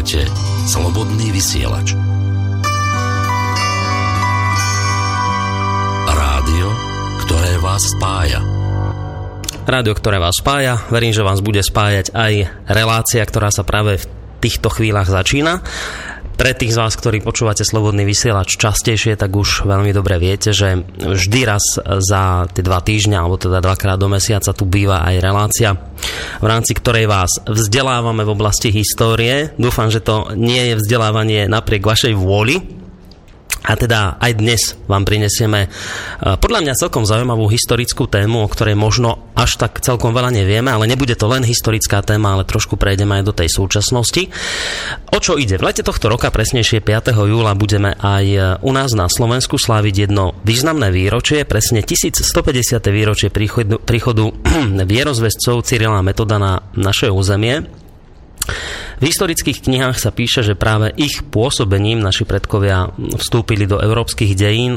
Počúvate Slobodný vysielač. Rádio, ktoré vás spája. Rádio, ktoré vás spája. Verím, že vás bude spájať aj relácia, ktorá sa práve v týchto chvíľach začína. Pre tých z vás, ktorí počúvate Slobodný vysielač častejšie, tak už veľmi dobre viete, že vždy raz za tie dva týždňa, alebo teda dvakrát do mesiaca tu býva aj relácia, v rámci ktorej vás vzdelávame v oblasti histórie. Dúfam, že to nie je vzdelávanie napriek vašej vôli, a teda aj dnes vám prinesieme eh, podľa mňa celkom zaujímavú historickú tému, o ktorej možno až tak celkom veľa nevieme, ale nebude to len historická téma, ale trošku prejdeme aj do tej súčasnosti. O čo ide? V lete tohto roka, presnejšie 5. júla, budeme aj eh, u nás na Slovensku sláviť jedno významné výročie, presne 1150. výročie príchodu, príchodu vierozvescov Cyrila Metoda na naše územie. V historických knihách sa píše, že práve ich pôsobením naši predkovia vstúpili do európskych dejín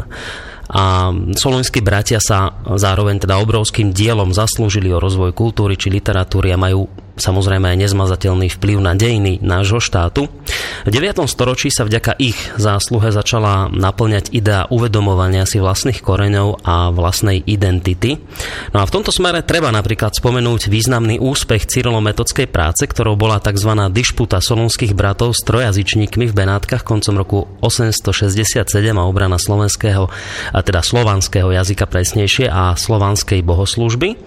a solonskí bratia sa zároveň teda obrovským dielom zaslúžili o rozvoj kultúry či literatúry a majú samozrejme aj nezmazateľný vplyv na dejiny nášho štátu. V 9. storočí sa vďaka ich zásluhe začala naplňať idea uvedomovania si vlastných koreňov a vlastnej identity. No a v tomto smere treba napríklad spomenúť významný úspech cyrilometodskej práce, ktorou bola tzv. dišputa solunských bratov s trojazyčníkmi v Benátkach koncom roku 867 a obrana slovenského, a teda slovanského jazyka presnejšie a slovanskej bohoslúžby.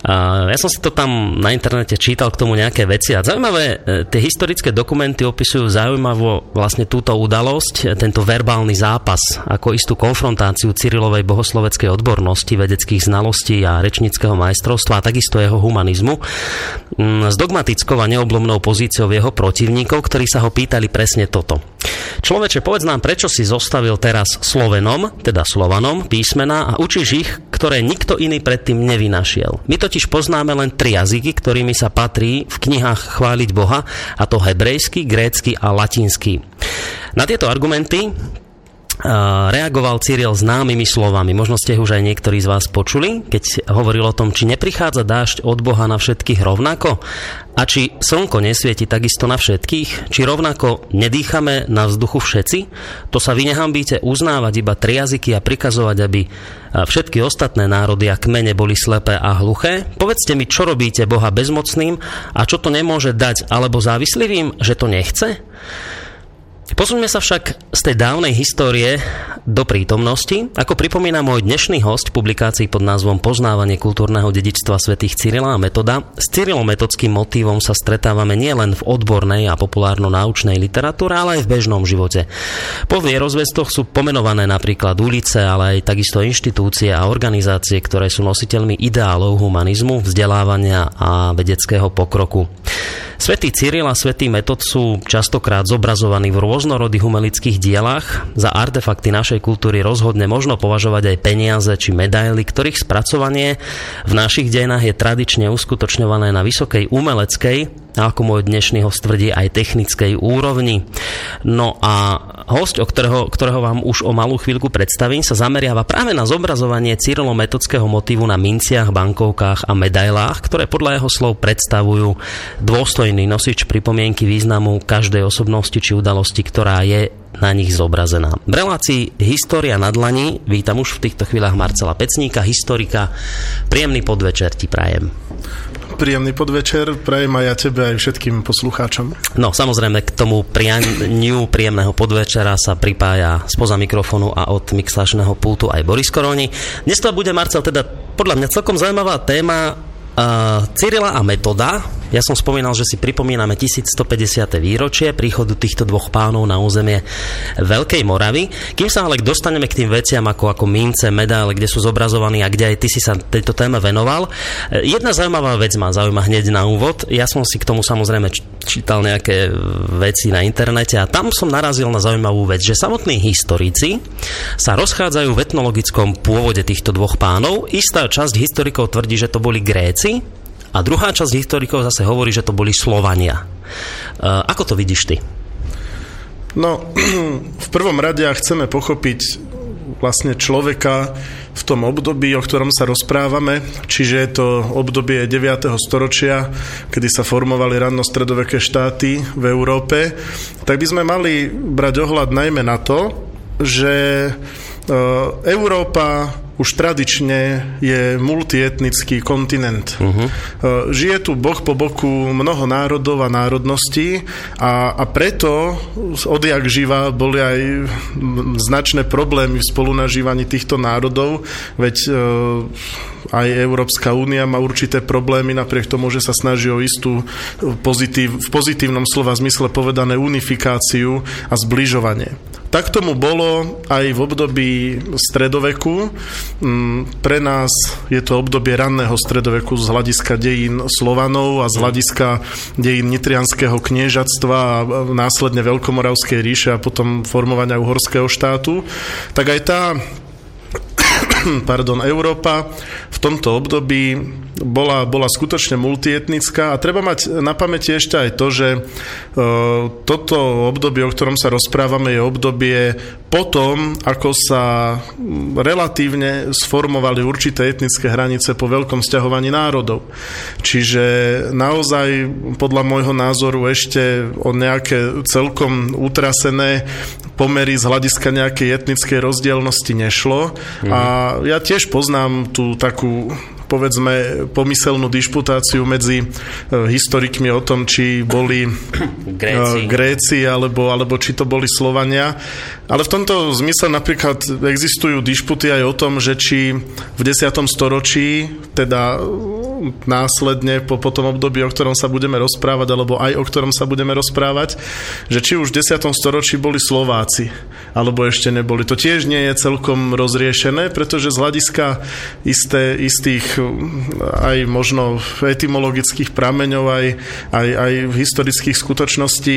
Ja som si to tam na internete čítal k tomu nejaké veci a zaujímavé, e, tie historické dokumenty opisujú zaujímavo vlastne túto udalosť, tento verbálny zápas, ako istú konfrontáciu Cyrilovej bohosloveckej odbornosti, vedeckých znalostí a rečnického majstrovstva a takisto jeho humanizmu mm, s dogmatickou a neoblomnou pozíciou jeho protivníkov, ktorí sa ho pýtali presne toto. Človeče, povedz nám, prečo si zostavil teraz Slovenom, teda Slovanom, písmena a učíš ich, ktoré nikto iný predtým nevynašiel. My totiž poznáme len tri jazyky, ktorými sa patrí v knihách chváliť Boha, a to hebrejský, grécky a latinský. Na tieto argumenty reagoval Cyril známymi slovami. Možno ste už aj niektorí z vás počuli, keď hovoril o tom, či neprichádza dážď od Boha na všetkých rovnako a či slnko nesvieti takisto na všetkých, či rovnako nedýchame na vzduchu všetci. To sa vy nehambíte uznávať iba tri jazyky a prikazovať, aby všetky ostatné národy a kmene boli slepé a hluché. Povedzte mi, čo robíte Boha bezmocným a čo to nemôže dať alebo závislivým, že to nechce? Posuňme sa však z tej dávnej histórie do prítomnosti. Ako pripomína môj dnešný host publikácií pod názvom Poznávanie kultúrneho dedičstva svätých Cyrila a Metoda, s cyrilometodským motívom sa stretávame nielen v odbornej a populárno-náučnej literatúre, ale aj v bežnom živote. Po vierozvestoch sú pomenované napríklad ulice, ale aj takisto inštitúcie a organizácie, ktoré sú nositeľmi ideálov humanizmu, vzdelávania a vedeckého pokroku. Svetý Cyril a svetý Metod sú častokrát zobrazovaní v rôznorodých umelických dielach. Za artefakty našej kultúry rozhodne možno považovať aj peniaze či medaily, ktorých spracovanie v našich dejinách je tradične uskutočňované na vysokej umeleckej ako môj dnešný host tvrdí aj technickej úrovni. No a host, o ktorého, ktorého vám už o malú chvíľku predstavím, sa zameriava práve na zobrazovanie cyrilometodského motívu na minciach, bankovkách a medailách, ktoré podľa jeho slov predstavujú dôstojný nosič pripomienky významu každej osobnosti či udalosti, ktorá je na nich zobrazená. V relácii História na dlani vítam už v týchto chvíľach Marcela Pecníka, historika. Príjemný podvečer ti prajem príjemný podvečer, prajem aj ja tebe aj všetkým poslucháčom. No samozrejme k tomu prianiu príjemného podvečera sa pripája spoza mikrofónu a od mixačného pultu aj Boris Koroni. Dnes to bude, Marcel, teda podľa mňa celkom zaujímavá téma uh, Cyrila a Metoda, ja som spomínal, že si pripomíname 1150. výročie príchodu týchto dvoch pánov na územie Veľkej Moravy. Kým sa ale dostaneme k tým veciam ako, ako mince, medaile, kde sú zobrazovaní a kde aj ty si sa tejto téme venoval, jedna zaujímavá vec ma zaujíma hneď na úvod. Ja som si k tomu samozrejme čítal nejaké veci na internete a tam som narazil na zaujímavú vec, že samotní historici sa rozchádzajú v etnologickom pôvode týchto dvoch pánov. Istá časť historikov tvrdí, že to boli Gréci, a druhá časť historikov zase hovorí, že to boli Slovania. E, ako to vidíš ty? No, v prvom rade, chceme pochopiť vlastne človeka v tom období, o ktorom sa rozprávame, čiže je to obdobie 9. storočia, kedy sa formovali ranno-stredoveké štáty v Európe, tak by sme mali brať ohľad najmä na to, že e, Európa už tradične je multietnický kontinent. Uh-huh. Žije tu boh po boku mnoho národov a národností a, a preto odjak živa boli aj značné problémy v spolunažívaní týchto národov, veď e, aj Európska únia má určité problémy napriek tomu, že sa snaží o istú pozitív, v pozitívnom slova zmysle povedané unifikáciu a zbližovanie. Tak tomu bolo aj v období stredoveku. Mm, pre nás je to obdobie ranného stredoveku z hľadiska dejín Slovanov a z hľadiska dejín Nitrianského kniežatstva a následne Veľkomoravskej ríše a potom formovania uhorského štátu. Tak aj tá pardon, Európa v tomto období bola, bola skutočne multietnická a treba mať na pamäti ešte aj to, že e, toto obdobie, o ktorom sa rozprávame, je obdobie potom, ako sa relatívne sformovali určité etnické hranice po veľkom sťahovaní národov. Čiže naozaj podľa môjho názoru ešte o nejaké celkom utrasené pomery z hľadiska nejakej etnickej rozdielnosti nešlo. Mm. A ja tiež poznám tú takú povedzme pomyselnú dišputáciu medzi e, historikmi o tom, či boli Gréci, Gréci alebo, alebo či to boli Slovania. Ale v tomto zmysle napríklad existujú dišputy aj o tom, že či v 10. storočí, teda následne po, po tom období, o ktorom sa budeme rozprávať, alebo aj o ktorom sa budeme rozprávať, že či už v 10. storočí boli Slováci, alebo ešte neboli. To tiež nie je celkom rozriešené, pretože z hľadiska isté, istých aj možno etymologických prameňov, aj, aj, aj historických skutočností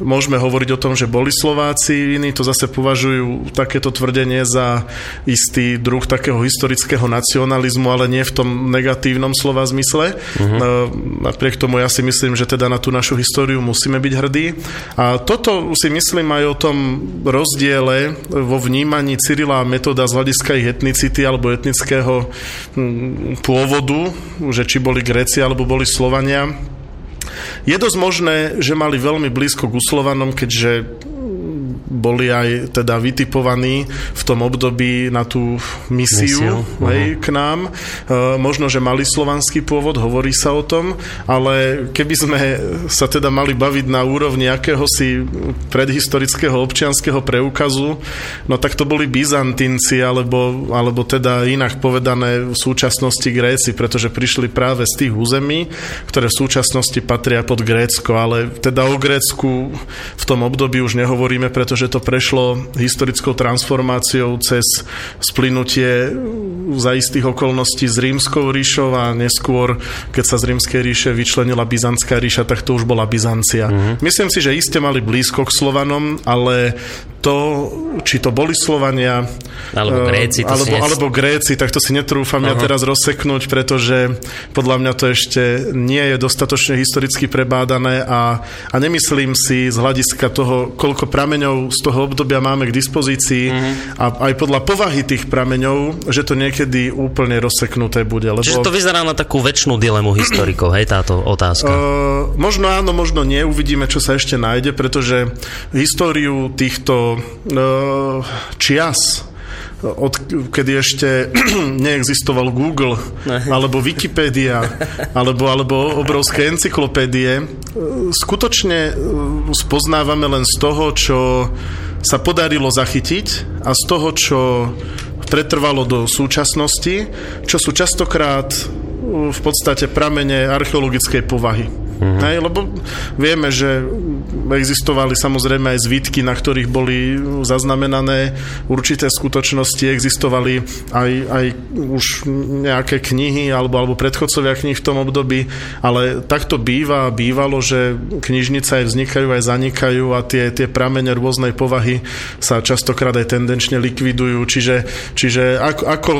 môžeme hovoriť o tom, že boli Slováci, iní to zase považujú takéto tvrdenie za istý druh takého historického nacionalizmu, ale nie v tom negatívnom slova zmysle. Uh-huh. Napriek tomu ja si myslím, že teda na tú našu históriu musíme byť hrdí. A toto si myslím aj o tom rozdiele vo vnímaní Cyrila a metoda z hľadiska ich etnicity alebo etnického hm, pôvodu, že či boli Gréci alebo boli Slovania. Je dosť možné, že mali veľmi blízko k Uslovanom, keďže boli aj teda vytipovaní v tom období na tú misiu, misiu. Hej, uh-huh. k nám. E, možno, že mali slovanský pôvod, hovorí sa o tom, ale keby sme sa teda mali baviť na úrovni akéhosi predhistorického občianského preukazu, no tak to boli Byzantinci, alebo, alebo teda inak povedané v súčasnosti Gréci, pretože prišli práve z tých území, ktoré v súčasnosti patria pod Grécko, ale teda o Grécku v tom období už nehovoríme, pretože že to prešlo historickou transformáciou cez splynutie za istých okolností s rímskou ríšou a neskôr, keď sa z rímskej ríše vyčlenila Byzantská ríša, tak to už bola Byzancia. Uh-huh. Myslím si, že iste mali blízko k Slovanom, ale to, či to boli Slovania alebo eh, Gréci, to alebo, alebo Gréci, tak to si netrúfam uh-huh. ja teraz rozseknúť, pretože podľa mňa to ešte nie je dostatočne historicky prebádané a, a nemyslím si z hľadiska toho, koľko prameňov z toho obdobia máme k dispozícii uh-huh. a aj podľa povahy tých prameňov, že to niekedy úplne rozseknuté bude. Lebo... Čiže to vyzerá na takú väčšinu dilemu historikov, hej, táto otázka? Uh, možno áno, možno nie, uvidíme, čo sa ešte nájde, pretože históriu týchto uh, čias od kedy ešte neexistoval Google alebo Wikipedia alebo, alebo obrovské encyklopédie, skutočne spoznávame len z toho, čo sa podarilo zachytiť a z toho, čo pretrvalo do súčasnosti, čo sú častokrát v podstate pramene archeologickej povahy. Mm-hmm. Hej, lebo vieme, že existovali samozrejme aj zvitky, na ktorých boli zaznamenané určité skutočnosti, existovali aj, aj už nejaké knihy alebo, alebo predchodcovia knih v tom období, ale takto býva, bývalo, že knižnice aj vznikajú, aj zanikajú a tie, tie pramene rôznej povahy sa častokrát aj tendenčne likvidujú, čiže, čiže ako, ako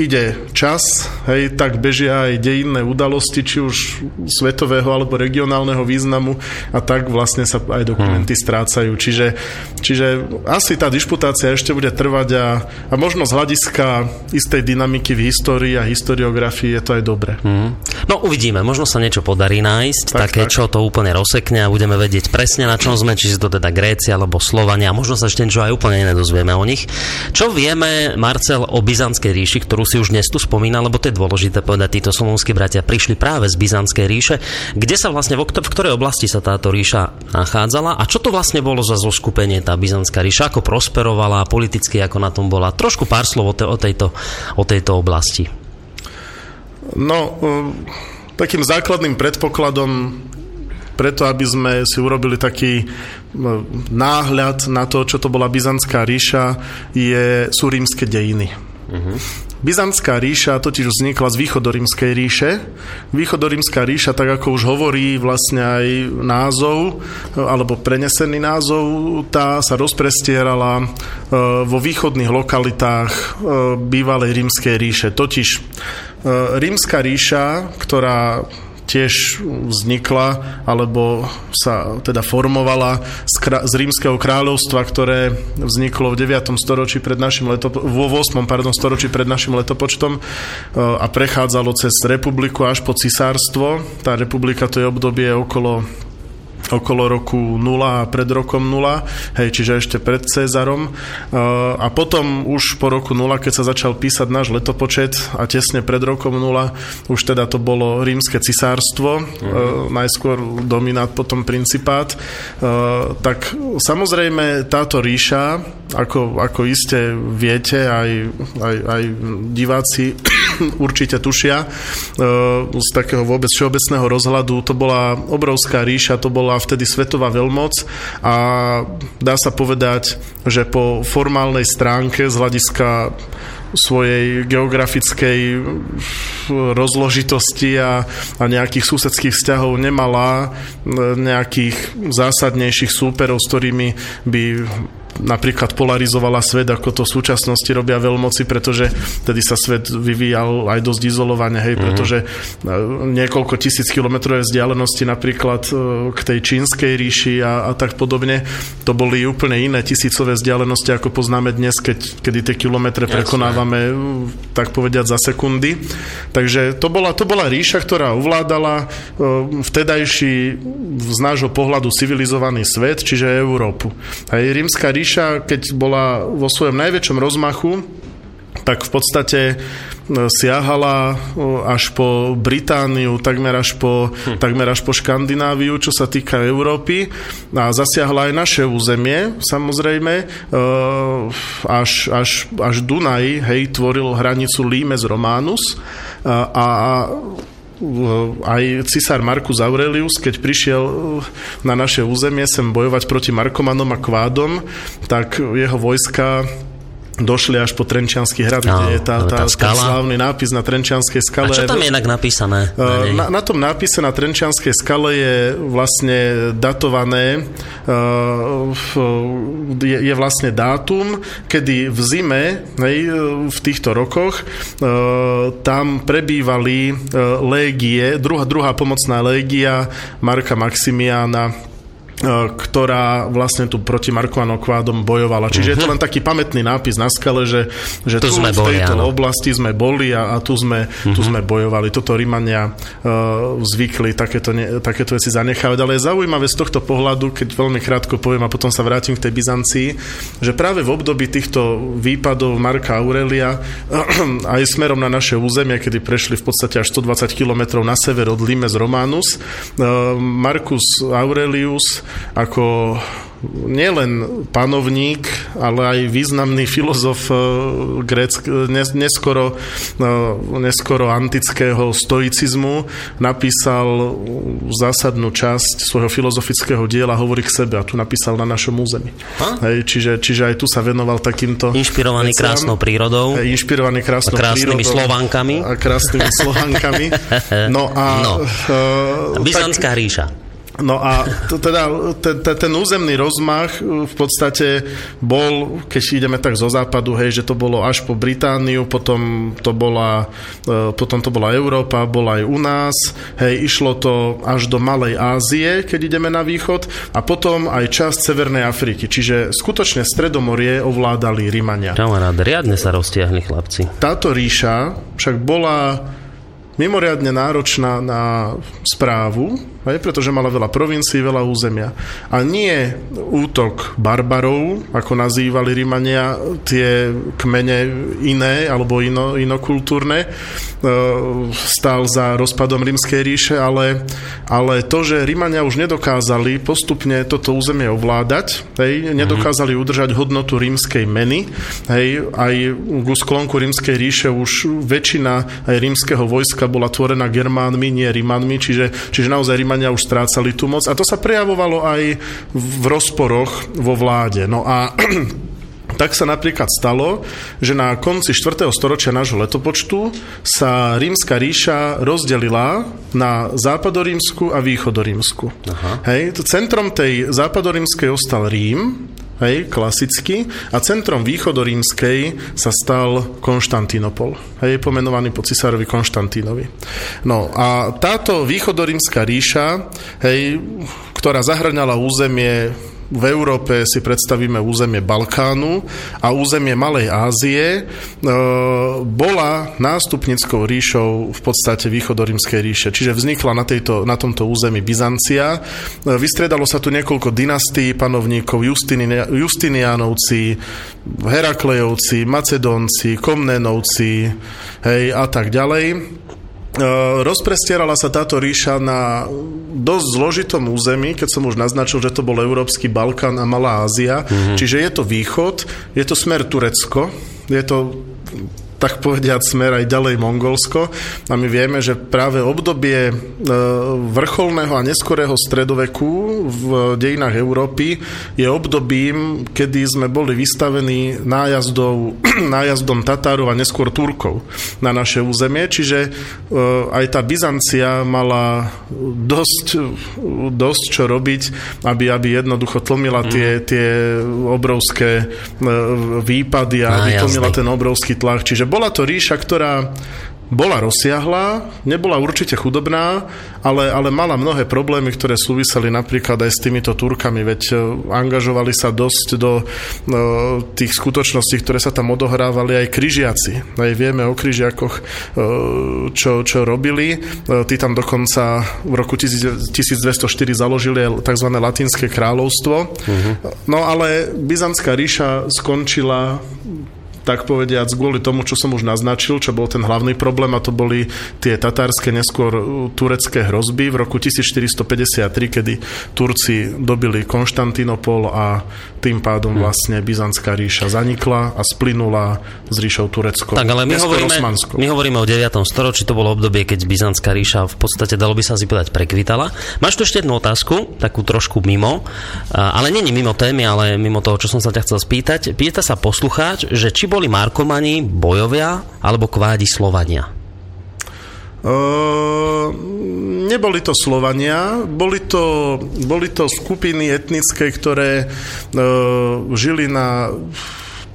ide čas, hej, tak bežia aj dejinné udalosti, či už svetového alebo regionálneho významu a tak vlastne sa aj dokumenty hmm. strácajú. Čiže, čiže asi tá disputácia ešte bude trvať a, a možno z hľadiska istej dynamiky v histórii a historiografii je to aj dobre. Hmm. No uvidíme, možno sa niečo podarí nájsť, tak, také, tak. čo to úplne rozsekne a budeme vedieť presne na čom sme, či si to teda Grécia alebo Slovania, možno sa ešte niečo aj úplne iné dozvieme o nich. Čo vieme, Marcel, o Byzantskej ríši, ktorú si už dnes tu spomínal, lebo to je dôležité povedať, títo solúnsky bratia prišli práve z Byzantskej ríše. Kde sa vlastne, v, v ktorej oblasti sa táto ríša nachádzala a čo to vlastne bolo za zoskupenie tá Byzantská ríša, ako prosperovala politicky, ako na tom bola. Trošku pár slov o, te, o, tejto, o tejto oblasti. No, takým základným predpokladom preto, aby sme si urobili taký náhľad na to, čo to bola Byzantská ríša, je, sú rímske dejiny. Uh-huh. Byzantská ríša totiž vznikla z východorímskej ríše. Východorímska ríša, tak ako už hovorí vlastne aj názov, alebo prenesený názov, tá sa rozprestierala e, vo východných lokalitách e, bývalej rímskej ríše. Totiž e, rímska ríša, ktorá tiež vznikla alebo sa teda formovala z, kra- z rímskeho kráľovstva, ktoré vzniklo v 9. storočí pred našim letopo- vo 8. Pardon, storočí pred našim letopočtom e, a prechádzalo cez republiku až po cisárstvo. Tá republika to je obdobie okolo okolo roku 0 a pred rokom 0, hej, čiže ešte pred Cezarom. A potom už po roku 0, keď sa začal písať náš letopočet a tesne pred rokom 0, už teda to bolo rímske cisárstvo, mm. najskôr dominát, potom principát. Tak samozrejme táto ríša, ako, ako iste viete, aj, aj, aj diváci určite tušia, z takého vôbec všeobecného rozhľadu, to bola obrovská ríša, to bola vtedy svetová veľmoc a dá sa povedať, že po formálnej stránke z hľadiska svojej geografickej rozložitosti a, a nejakých susedských vzťahov nemala nejakých zásadnejších súperov, s ktorými by napríklad polarizovala svet, ako to v súčasnosti robia veľmoci, pretože tedy sa svet vyvíjal aj dosť izolovane, hej, mm-hmm. pretože e, niekoľko tisíc kilometrové vzdialenosti napríklad e, k tej čínskej ríši a, a tak podobne, to boli úplne iné tisícové vzdialenosti, ako poznáme dnes, keď, kedy tie kilometre prekonávame e, tak povediať za sekundy. Takže to bola, to bola ríša, ktorá ovládala vtedajší z nášho pohľadu civilizovaný svet, čiže Európu. Aj rímska ríša ríša, keď bola vo svojom najväčšom rozmachu, tak v podstate e, siahala e, až po Britániu, takmer až po, hm. takmer až po Škandináviu, čo sa týka Európy. A zasiahla aj naše územie, samozrejme, e, až, až, až Dunaj, hej, tvoril hranicu Limes Romanus. A, a aj cisár Markus Aurelius, keď prišiel na naše územie sem bojovať proti Markomanom a Kvádom, tak jeho vojska došli až po Trenčiansky hrad, no, kde je tá, tá, tá skala. slávny nápis na Trenčianskej skale. A čo tam je inak napísané? Na, na, na tom nápise na Trenčianskej skale je vlastne datované, uh, je, je vlastne dátum, kedy v zime, hej, v týchto rokoch, uh, tam prebývali légie, druhá, druhá pomocná légia Marka Maximiána E, ktorá vlastne tu proti Markovanom kvádom bojovala. Čiže uh-huh. je to mhm. len taký pamätný nápis na skale, že, že tu, tu sme v tejto áno. oblasti sme boli a, a tu, sme, uh-huh. tu sme bojovali. Toto Rimania uh, zvykli takéto, ne, takéto veci zanechávať. Ale je zaujímavé z tohto pohľadu, keď veľmi krátko poviem a potom sa vrátim k tej Byzancii, že práve v období týchto výpadov Marka Aurelia aj smerom na naše územie, kedy prešli v podstate až 120 km na sever od Limes Romanus, uh, Marcus Aurelius ako nielen panovník, ale aj významný filozof eh, gréck, neskoro, eh, neskoro antického stoicizmu napísal zásadnú časť svojho filozofického diela Hovorí k sebe a tu napísal na našom území. Hej, čiže, čiže aj tu sa venoval takýmto Inšpirovaný veciam. krásnou prírodou. Hej, inšpirovaný krásnou a krásnymi prírodou. slovankami. A krásnymi slovankami. No a... No. Uh, Byzantská tak, ríša. No a to teda, ten, ten územný rozmach uh, v podstate bol, keď ideme tak zo západu, hej, že to bolo až po Britániu, potom to bola, uh, potom to bola Európa, bola aj u nás, hej, išlo to až do Malej Ázie, keď ideme na východ a potom aj časť Severnej Afriky, čiže skutočne Stredomorie ovládali Rimania. Kamarát, riadne sa roztiahli chlapci. Táto ríša však bola mimoriadne náročná na správu, aj pretože mala veľa provincií, veľa územia. A nie útok barbarov, ako nazývali Rimania tie kmene iné alebo ino, inokultúrne, e, stál za rozpadom rímskej ríše, ale, ale to, že Rimania už nedokázali postupne toto územie ovládať, hej, nedokázali udržať hodnotu rímskej meny, hej, aj ku sklonku rímskej ríše už väčšina aj rímskeho vojska bola tvorená Germánmi, nie Rimanmi, čiže, čiže naozaj Rimania už strácali tú moc a to sa prejavovalo aj v rozporoch vo vláde. No a tak sa napríklad stalo, že na konci 4. storočia nášho letopočtu sa rímska ríša rozdelila na západorímsku a východorímsku. Aha. Hej, centrom tej západorímskej ostal Rím, hej, klasicky, a centrom východorímskej sa stal Konštantinopol, hej, pomenovaný po cisárovi Konštantínovi. No a táto východorímska ríša, hej, ktorá zahrňala územie v Európe si predstavíme územie Balkánu a územie Malej Ázie, e, bola nástupnickou ríšou v podstate východorímskej ríše. Čiže vznikla na, tejto, na tomto území Byzancia. E, vystredalo sa tu niekoľko dynastí panovníkov, Justini, Justinianovci, Heraklejovci, Macedónci, Komnenovci hej, a tak ďalej. E, rozprestierala sa táto ríša na dosť zložitom území, keď som už naznačil, že to bol Európsky Balkán a Malá Ázia. Mm-hmm. Čiže je to východ, je to smer Turecko, je to tak povediať smer aj ďalej Mongolsko. A my vieme, že práve obdobie e, vrcholného a neskorého stredoveku v dejinách Európy je obdobím, kedy sme boli vystavení nájazdov, nájazdom Tatárov a neskôr Turkov na naše územie. Čiže e, aj tá Byzancia mala dosť, dosť čo robiť, aby, aby jednoducho tlmila tie, mhm. tie obrovské e, výpady a aby tlmila ten obrovský tlak. Čiže bola to ríša, ktorá bola rozsiahla, nebola určite chudobná, ale, ale mala mnohé problémy, ktoré súviseli napríklad aj s týmito Turkami, veď e, angažovali sa dosť do no, tých skutočností, ktoré sa tam odohrávali aj križiaci. Aj vieme o križiakoch, e, čo, čo robili. Tí tam dokonca v roku 1204 založili tzv. latinské kráľovstvo. Uh-huh. No ale Byzantská ríša skončila tak povediac, kvôli tomu, čo som už naznačil, čo bol ten hlavný problém, a to boli tie tatárske, neskôr uh, turecké hrozby v roku 1453, kedy Turci dobili Konštantinopol a tým pádom hm. vlastne Byzantská ríša zanikla a splynula s ríšou Turecko. Tak ale my hovoríme, my hovoríme o 9. storočí, to bolo obdobie, keď Byzantská ríša v podstate, dalo by sa si povedať, prekvitala. Máš tu ešte jednu otázku, takú trošku mimo, ale není mimo témy, ale mimo toho, čo som sa ťa chcel spýtať. Pýta sa poslucháč, že či bol boli Markomani bojovia alebo kvádi Slovania? Uh, neboli to Slovania, boli to, boli to skupiny etnické, ktoré uh, žili na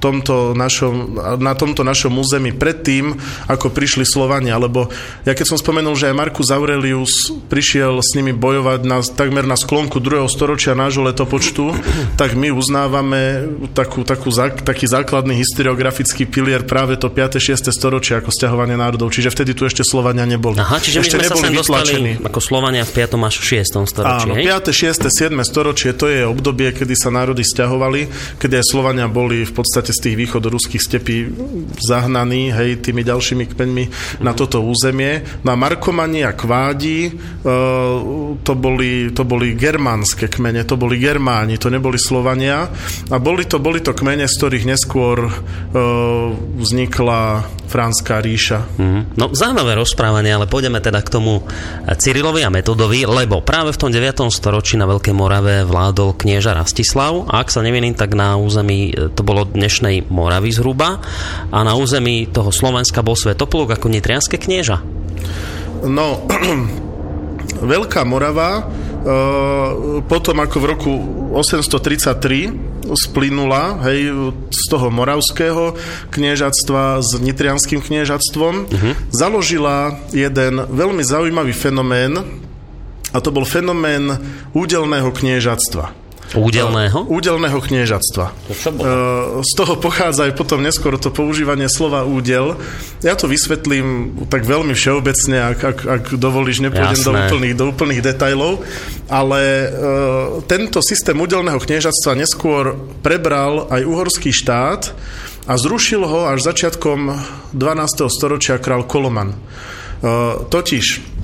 tomto našom, na tomto našom území predtým, ako prišli Slovania, lebo ja keď som spomenul, že aj Markus Aurelius prišiel s nimi bojovať na, takmer na sklonku druhého storočia nášho letopočtu, tak my uznávame takú, takú, taký základný historiografický pilier práve to 5. 6. storočie ako stiahovanie národov, čiže vtedy tu ešte Slovania neboli. Aha, čiže ešte my sme neboli sa vytlačení. ako Slovania v 5. až 6. storočí. Áno, 5., 6., 7. storočie to je obdobie, kedy sa národy stiahovali, kedy aj Slovania boli v podstate z tých východoruských stepí zahnaní, hej, tými ďalšími kmeňmi mm-hmm. na mhm. toto územie. No a Markomani a Kvádi, uh, to, boli, to boli germánske kmene, to boli Germáni, to neboli Slovania a boli to, boli to kmene, z ktorých neskôr uh, vznikla Franská ríša. Mm-hmm. No zaujímavé rozprávanie, ale pôjdeme teda k tomu Cyrilovi a Metodovi, lebo práve v tom 9. storočí na Veľkej Morave vládol knieža Rastislav a ak sa neviním, tak na území to bolo dnešnej Moravy zhruba a na území toho Slovenska bol Svetopluk ako nitrianské knieža? No, Veľká Morava potom ako v roku 833 splynula hej, z toho moravského kniežatstva s nitrianským kniežatstvom, uh-huh. založila jeden veľmi zaujímavý fenomén, a to bol fenomén údelného kniežatstva. Údelného? Údelného kniežatstva. To čo bolo? E, z toho pochádza aj potom neskôr to používanie slova údel. Ja to vysvetlím tak veľmi všeobecne, ak, ak, ak dovolíš, nepôjdem do úplných, do úplných detajlov, ale uh, tento systém údelného kniežatstva neskôr prebral aj uhorský štát a zrušil ho až začiatkom 12. storočia král Koloman. Uh, totiž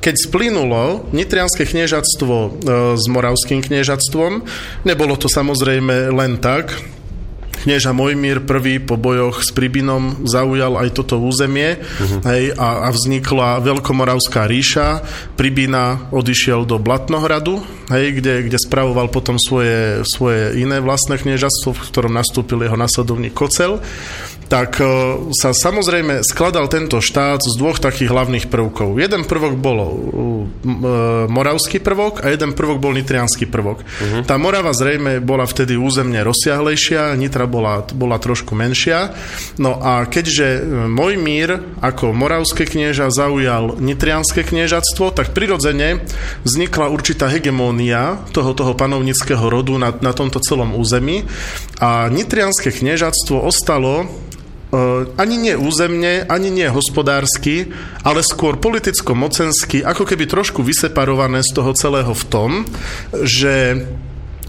keď splynulo nitrianské kniežatstvo e, s moravským kniežatstvom, nebolo to samozrejme len tak, knieža Mojmír prvý po bojoch s Pribinom zaujal aj toto územie uh-huh. hej, a, a vznikla Veľkomoravská ríša. Pribina odišiel do Blatnohradu, hej, kde, kde spravoval potom svoje, svoje iné vlastné kniežatstvo, v ktorom nastúpil jeho nasledovník Kocel tak e, sa samozrejme skladal tento štát z dvoch takých hlavných prvkov. Jeden prvok bol e, moravský prvok a jeden prvok bol nitrianský prvok. Uh-huh. Tá Morava zrejme bola vtedy územne rozsiahlejšia, Nitra bola, bola trošku menšia. No a keďže môj mír ako moravské knieža zaujal nitrianské kniežatstvo, tak prirodzene vznikla určitá hegemónia toho, toho panovnického rodu na, na tomto celom území a nitrianské kniežatstvo ostalo ani nie územne, ani nie hospodársky, ale skôr politicko-mocensky, ako keby trošku vyseparované z toho celého v tom, že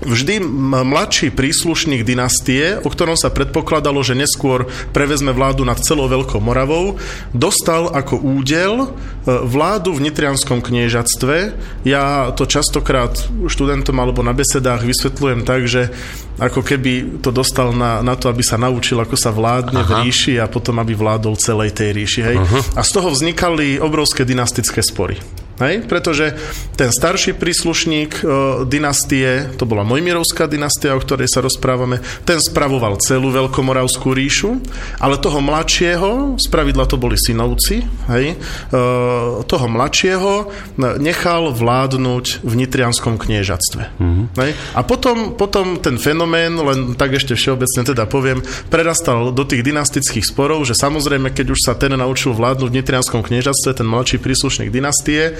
vždy mladší príslušník dynastie, o ktorom sa predpokladalo, že neskôr prevezme vládu nad celou Veľkou Moravou, dostal ako údel e, vládu v Nitrianskom kniežatstve. Ja to častokrát študentom alebo na besedách vysvetľujem tak, že ako keby to dostal na, na to, aby sa naučil, ako sa vládne Aha. v ríši a potom, aby vládol celej tej ríši. Hej? A z toho vznikali obrovské dynastické spory. Hej? Pretože ten starší príslušník e, dynastie, to bola Mojmirovská dynastia, o ktorej sa rozprávame, ten spravoval celú Veľkomoravskú ríšu, ale toho mladšieho, spravidla to boli synovci, hej? E, toho mladšieho nechal vládnuť v Nitrianskom kniežatstve. Mm-hmm. Hej? A potom, potom ten fenomén, len tak ešte všeobecne teda poviem, prerastal do tých dynastických sporov, že samozrejme, keď už sa ten naučil vládnuť v Nitrianskom kniežatstve, ten mladší príslušník dynastie,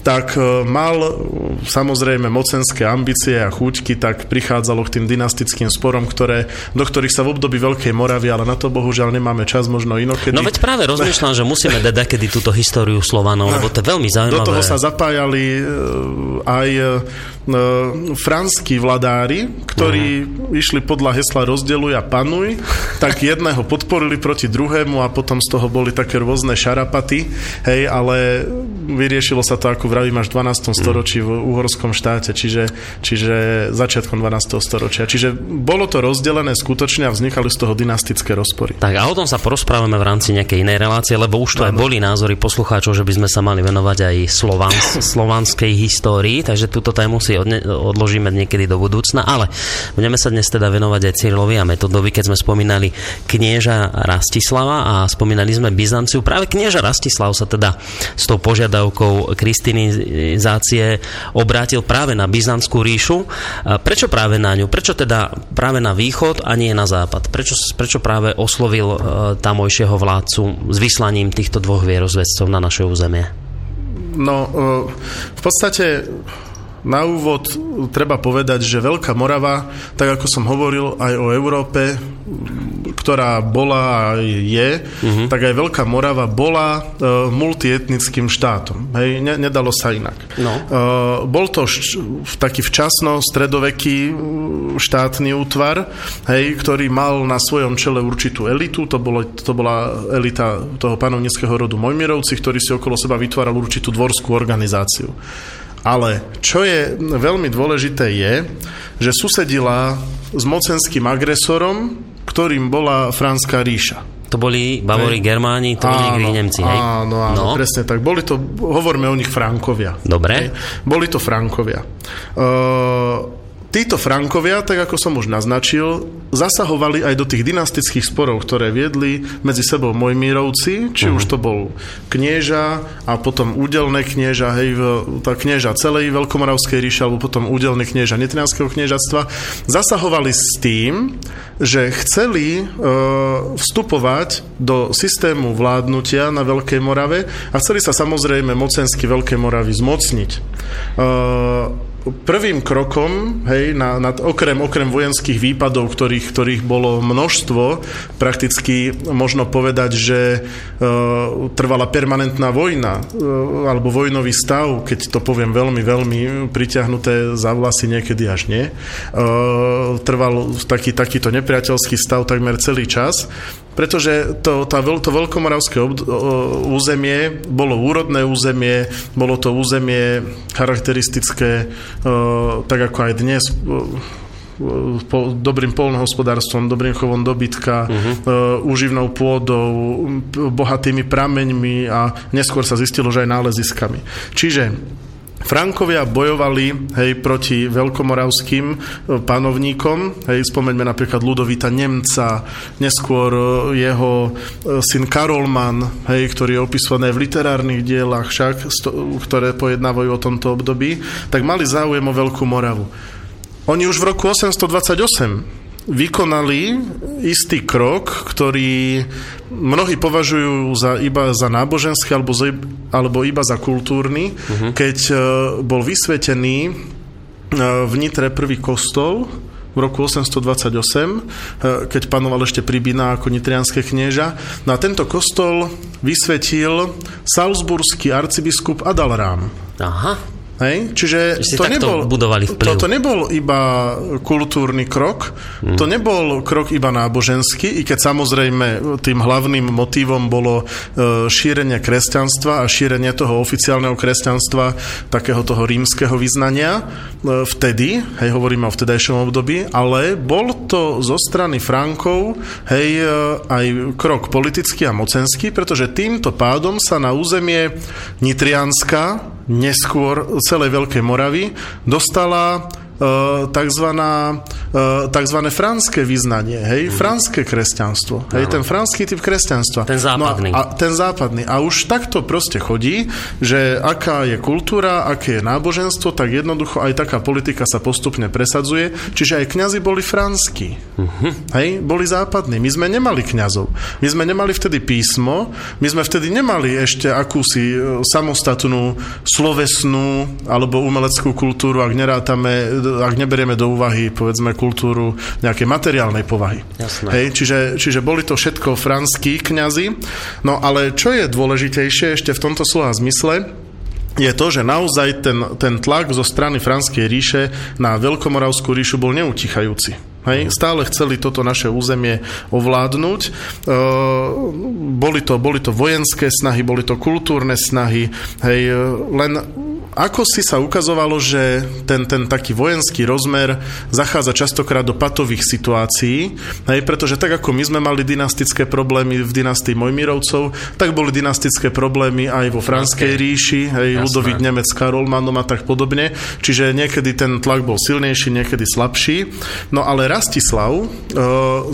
tak e, mal e, samozrejme mocenské ambície a chúťky, tak prichádzalo k tým dynastickým sporom, ktoré, do ktorých sa v období Veľkej Moravy, ale na to bohužiaľ nemáme čas, možno inokedy. No veď práve rozmýšľam, že musíme dať kedy túto históriu Slovanov, lebo to je veľmi zaujímavé. Do toho sa zapájali e, aj franskí vladári, ktorí uh-huh. išli podľa hesla rozdeluj a panuj, tak jedného podporili proti druhému a potom z toho boli také rôzne šarapaty, hej, ale vyriešilo sa to, ako vravím, až v 12. storočí v uhorskom štáte, čiže, čiže začiatkom 12. storočia. Čiže bolo to rozdelené skutočne a vznikali z toho dynastické rozpory. Tak a o tom sa porozprávame v rámci nejakej inej relácie, lebo už to aj boli názory poslucháčov, že by sme sa mali venovať aj slovans, slovanskej histórii, takže túto tému si odne, odložíme niekedy do budúcna, ale budeme sa dnes teda venovať aj Cyrilovi a metodovi, keď sme spomínali knieža Rastislava a spomínali sme Byzanciu. Práve knieža Rastislav sa teda s tou požiadavkou kristinizácie obrátil práve na Byzantskú ríšu. Prečo práve na ňu? Prečo teda práve na východ a nie na západ? Prečo, prečo práve oslovil e, tamojšieho vládcu s vyslaním týchto dvoch vierozvedcov na naše územie? No, e, v podstate na úvod treba povedať, že Veľká Morava, tak ako som hovoril aj o Európe, ktorá bola a je, uh-huh. tak aj Veľká Morava bola uh, multietnickým štátom. Hej, ne, nedalo sa inak. No. Uh, bol to š- taký včasno stredoveký štátny útvar, hej, ktorý mal na svojom čele určitú elitu, to, bolo, to bola elita toho panovnického rodu Mojmirovci, ktorý si okolo seba vytváral určitú dvorskú organizáciu. Ale čo je veľmi dôležité je, že susedila s mocenským agresorom, ktorým bola Franská ríša. To boli Bavori, hej. Germáni, to boli niekedy Nemci, hej? Áno, áno, no. presne tak. Boli to, hovorme o nich Frankovia. Dobre. Hej. Boli to Frankovia. Uh, Títo Frankovia, tak ako som už naznačil, zasahovali aj do tých dynastických sporov, ktoré viedli medzi sebou Mojmírovci, či uh-huh. už to bol knieža a potom údelné knieža, hej, tá knieža celej Veľkomoravskej ríše, alebo potom údelné knieža Nitrianského kniežatstva, zasahovali s tým, že chceli e, vstupovať do systému vládnutia na Veľkej Morave a chceli sa samozrejme mocensky Veľkej Moravy zmocniť. E, prvým krokom, hej, na, na, okrem, okrem vojenských výpadov, ktorých, ktorých bolo množstvo, prakticky možno povedať, že e, trvala permanentná vojna e, alebo vojnový stav, keď to poviem veľmi, veľmi priťahnuté za vlasy niekedy až nie. E, trval taký, takýto nepriateľský stav takmer celý čas pretože to, tá, to veľkomoravské obd- územie bolo úrodné územie, bolo to územie charakteristické, tak ako aj dnes, po, dobrým polnohospodárstvom, dobrým chovom dobytka, uh-huh. uh, úživnou pôdou, bohatými prameňmi a neskôr sa zistilo, že aj náleziskami. Čiže Frankovia bojovali hej, proti veľkomoravským e, panovníkom. Hej, spomeňme napríklad Ludovita Nemca, neskôr e, jeho e, syn Karolman, hej, ktorý je opisované v literárnych dielach však, ktoré pojednávajú o tomto období, tak mali záujem o Veľkú Moravu. Oni už v roku 828 vykonali istý krok, ktorý mnohí považujú za, iba za náboženský alebo, za, alebo iba za kultúrny, uh-huh. keď uh, bol vysvetený uh, v Nitre prvý kostol v roku 828, uh, keď panoval ešte Pribina ako nitrianské knieža. No a tento kostol vysvetil salzburský arcibiskup Adalrám. Aha. Hej? Čiže to nebol, budovali to, to nebol iba kultúrny krok, hmm. to nebol krok iba náboženský, i keď samozrejme tým hlavným motívom bolo e, šírenie kresťanstva a šírenie toho oficiálneho kresťanstva, takého toho rímskeho vyznania e, vtedy, hej, hovoríme o vtedajšom období, ale bol to zo strany Frankov hej, e, aj krok politický a mocenský, pretože týmto pádom sa na územie Nitrianska neskôr celej Veľkej Moravy dostala tzv. tzv. franské vyznanie, hej, mm. franské kresťanstvo, hej, ten franský typ kresťanstva. Ten západný. No a, a ten západný. A už takto proste chodí, že aká je kultúra, aké je náboženstvo, tak jednoducho aj taká politika sa postupne presadzuje, čiže aj kňazi boli franskí. Mm-hmm. Hej, boli západní. My sme nemali kňazov. My sme nemali vtedy písmo, my sme vtedy nemali ešte akúsi e, samostatnú slovesnú alebo umeleckú kultúru, ak nerátame ak neberieme do úvahy, povedzme, kultúru nejakej materiálnej povahy. Jasné. Hej, čiže, čiže boli to všetko franskí kňazi. No ale čo je dôležitejšie ešte v tomto slova zmysle, je to, že naozaj ten, ten tlak zo strany Franskej ríše na Veľkomoravskú ríšu bol neutichajúci. Hej, stále chceli toto naše územie ovládnuť. E, boli, to, boli to vojenské snahy, boli to kultúrne snahy, hej, len ako si sa ukazovalo, že ten, ten taký vojenský rozmer zachádza častokrát do patových situácií, hej, pretože tak ako my sme mali dynastické problémy v dynastii Mojmirovcov, tak boli dynastické problémy aj vo Franskej ríši, hej, Ludovít Nemec, Karolmanom a tak podobne, čiže niekedy ten tlak bol silnejší, niekedy slabší. No ale Rastislav e,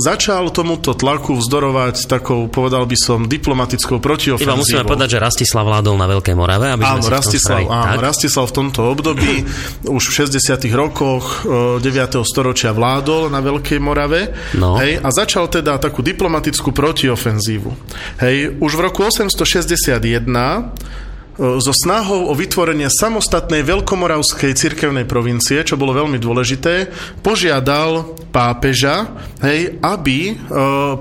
začal tomuto tlaku vzdorovať takou, povedal by som, diplomatickou protiofenzívou. Iba musíme povedať, že Rastislav vládol na Veľkej Morave, aby áno, Rastislav, áno, Rastislav v tomto období už v 60. rokoch 9. E, storočia vládol na Veľkej Morave no. hej, a začal teda takú diplomatickú protiofenzívu. Hej, už v roku 861 e, so snahou o vytvorenie samostatnej veľkomoravskej cirkevnej provincie, čo bolo veľmi dôležité, požiadal pápeža, hej, aby e,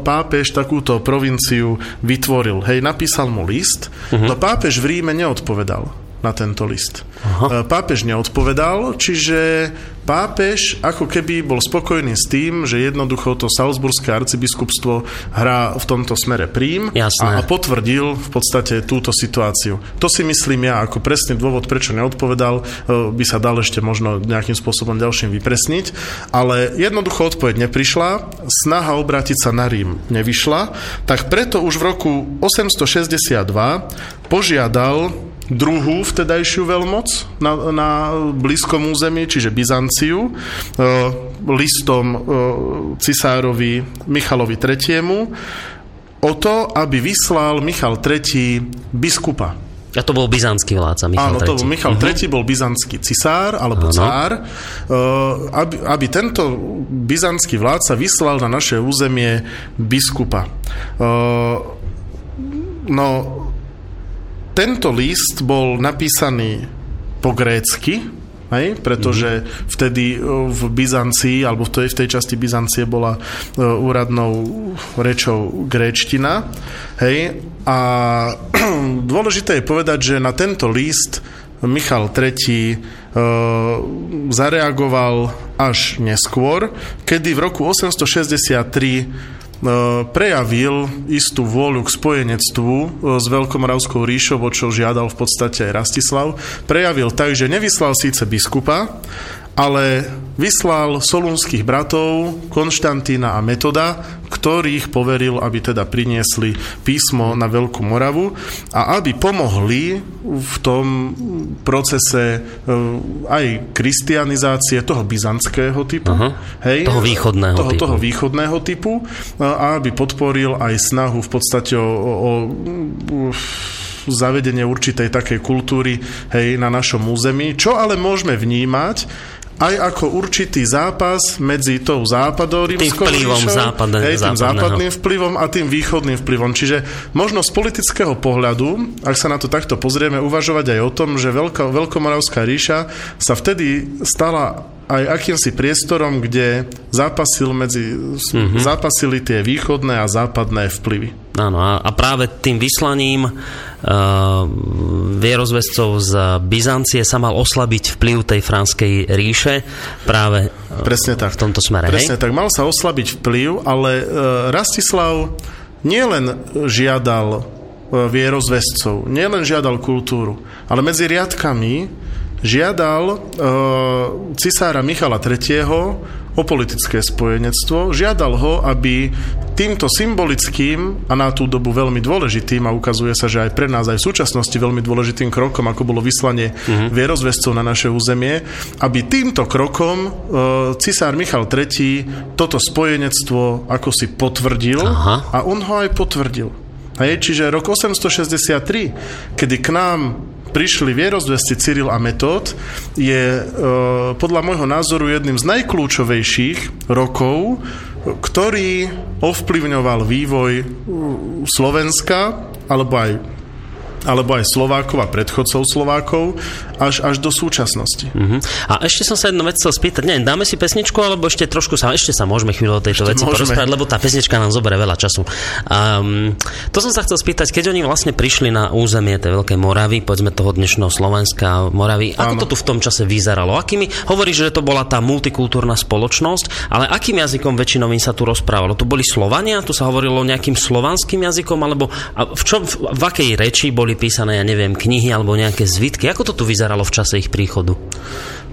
pápež takúto provinciu vytvoril. Hej, napísal mu list, uh-huh. no pápež v Ríme neodpovedal na tento list. Aha. E, pápež neodpovedal, čiže pápež ako keby bol spokojný s tým, že jednoducho to Salzburské arcibiskupstvo hrá v tomto smere prím a, a potvrdil v podstate túto situáciu. To si myslím ja ako presný dôvod, prečo neodpovedal, e, by sa dal ešte možno nejakým spôsobom ďalším vypresniť, ale jednoducho odpoveď neprišla, snaha obrátiť sa na Rím nevyšla, tak preto už v roku 862 požiadal druhú vtedajšiu veľmoc na, na blízkom území, čiže Byzanciu, listom cisárovi Michalovi III. o to, aby vyslal Michal III. biskupa a to bol byzantský vládca, Michal Áno, to bol Michal uh-huh. III. bol byzantský cisár, alebo ano. cár. Uh, aby, aby tento byzantský vládca vyslal na naše územie biskupa. No, tento list bol napísaný po grécky, Hej? Pretože mm-hmm. vtedy e, v Byzancii, alebo v tej, v tej časti Byzancie bola uh, úradnou rečou gréčtina. Hej? A dôležité je povedať, že na tento list Michal III uh, zareagoval až neskôr, kedy v roku 863 E, prejavil istú vôľu k spojenectvu e, s Veľkomoravskou ríšou, o čo žiadal v podstate aj Rastislav. Prejavil tak, že nevyslal síce biskupa, ale vyslal solúnskych bratov Konštantína a Metoda, ktorých poveril, aby teda priniesli písmo na Veľkú Moravu a aby pomohli v tom procese eh, aj kristianizácie toho byzantského typu, uh-huh. hej, toho východného toho, typu. toho východného typu a aby podporil aj snahu v podstate o, o, o zavedenie určitej takej kultúry hej, na našom území, čo ale môžeme vnímať aj ako určitý zápas medzi tou západorímskou vplyvom ríšou, západne, hej, tým západným vplyvom a tým východným vplyvom. Čiže možno z politického pohľadu, ak sa na to takto pozrieme, uvažovať aj o tom, že Veľká, Veľkomoravská ríša sa vtedy stala aj akýmsi priestorom, kde zápasil medzi, mm-hmm. zápasili tie východné a západné vplyvy. Áno, a, a práve tým vyslaním uh, vierozvescov z Byzancie sa mal oslabiť vplyv tej franskej ríše práve uh, Presne tak. v tomto smere. Presne hej? tak, mal sa oslabiť vplyv, ale uh, Rastislav nielen žiadal vierozvescov, nielen žiadal kultúru, ale medzi riadkami žiadal uh, cisára Michala III. o politické spojenectvo, žiadal ho, aby týmto symbolickým a na tú dobu veľmi dôležitým, a ukazuje sa, že aj pre nás, aj v súčasnosti veľmi dôležitým krokom, ako bolo vyslanie uh-huh. vierozvescov na naše územie, aby týmto krokom uh, cisár Michal III. toto spojenectvo ako si potvrdil Aha. a on ho aj potvrdil. Hej, čiže rok 863, kedy k nám prišli vierozvesti Cyril a Metod, je e, podľa môjho názoru jedným z najkľúčovejších rokov, ktorý ovplyvňoval vývoj Slovenska, alebo aj alebo aj Slovákov a predchodcov Slovákov až, až do súčasnosti. Uh-huh. A ešte som sa jednu vec chcel spýtať, neviem, dáme si pesničku, alebo ešte trošku sa, ešte sa môžeme chvíľu o tejto ešte veci môžeme. porozprávať, lebo tá pesnička nám zoberie veľa času. Um, to som sa chcel spýtať, keď oni vlastne prišli na územie tej Veľkej Moravy, povedzme toho dnešného Slovenska, Moravy, ako Áno. to tu v tom čase vyzeralo? Akými, hovorí, že to bola tá multikultúrna spoločnosť, ale akým jazykom väčšinou sa tu rozprávalo? To boli Slovania? Tu sa hovorilo nejakým slovanským jazykom, alebo v, čom, v, v akej reči boli písané, ja neviem, knihy alebo nejaké zvitky. Ako to tu vyzeralo v čase ich príchodu?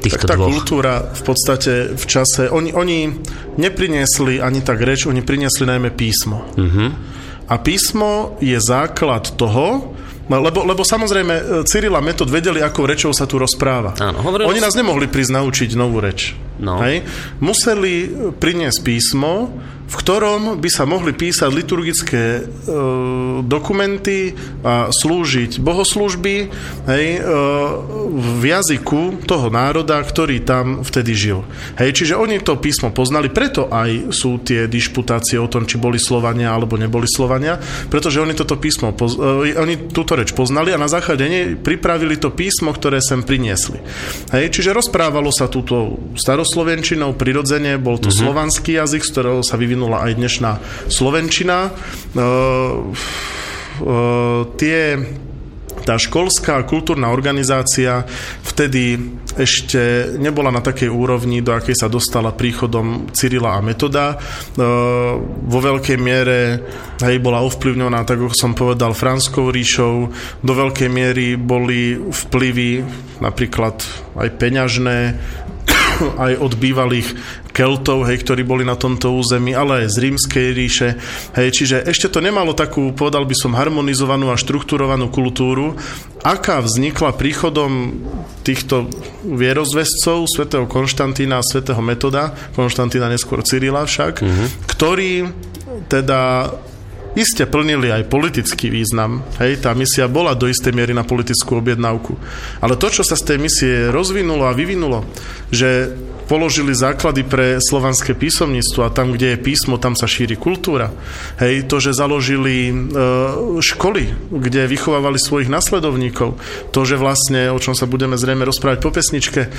Týchto tak tá dvoch? kultúra v podstate v čase, oni, oni nepriniesli ani tak reč, oni priniesli najmä písmo. Uh-huh. A písmo je základ toho, lebo, lebo samozrejme e, Cyrila Metod vedeli, akou rečou sa tu rozpráva. Áno, Oni nás nemohli prísť naučiť novú reč. No. Hej? Museli priniesť písmo, v ktorom by sa mohli písať liturgické e, dokumenty a slúžiť bohoslužby hej, e, v jazyku toho národa, ktorý tam vtedy žil. Hej, čiže oni to písmo poznali, preto aj sú tie dišputácie o tom, či boli Slovania alebo neboli Slovania, pretože oni toto písmo, poz, e, oni túto reč poznali a na základe nej pripravili to písmo, ktoré sem priniesli. Hej, čiže rozprávalo sa túto staroslovenčinou, prirodzene, bol to mm-hmm. slovanský jazyk, z ktorého sa vyvinul vyvinula aj dnešná Slovenčina. Uh, uh, tie tá školská kultúrna organizácia vtedy ešte nebola na takej úrovni, do akej sa dostala príchodom Cyrila a Metoda. E, vo veľkej miere hej, bola ovplyvňovaná, tak ako som povedal, Franskou ríšou. Do veľkej miery boli vplyvy napríklad aj peňažné aj od bývalých Keltov, hej, ktorí boli na tomto území, ale aj z rímskej ríše. Hej, čiže ešte to nemalo takú, povedal by som, harmonizovanú a štruktúrovanú kultúru, aká vznikla príchodom týchto vierozvescov, svätého Konštantína a svätého Metoda, Konštantína neskôr Cyrila však, mm-hmm. ktorí teda iste plnili aj politický význam. Hej, tá misia bola do istej miery na politickú objednávku. Ale to, čo sa z tej misie rozvinulo a vyvinulo, že položili základy pre slovanské písomníctvo a tam, kde je písmo, tam sa šíri kultúra. Hej, to, že založili e, školy, kde vychovávali svojich nasledovníkov, to, že vlastne, o čom sa budeme zrejme rozprávať po pesničke, e,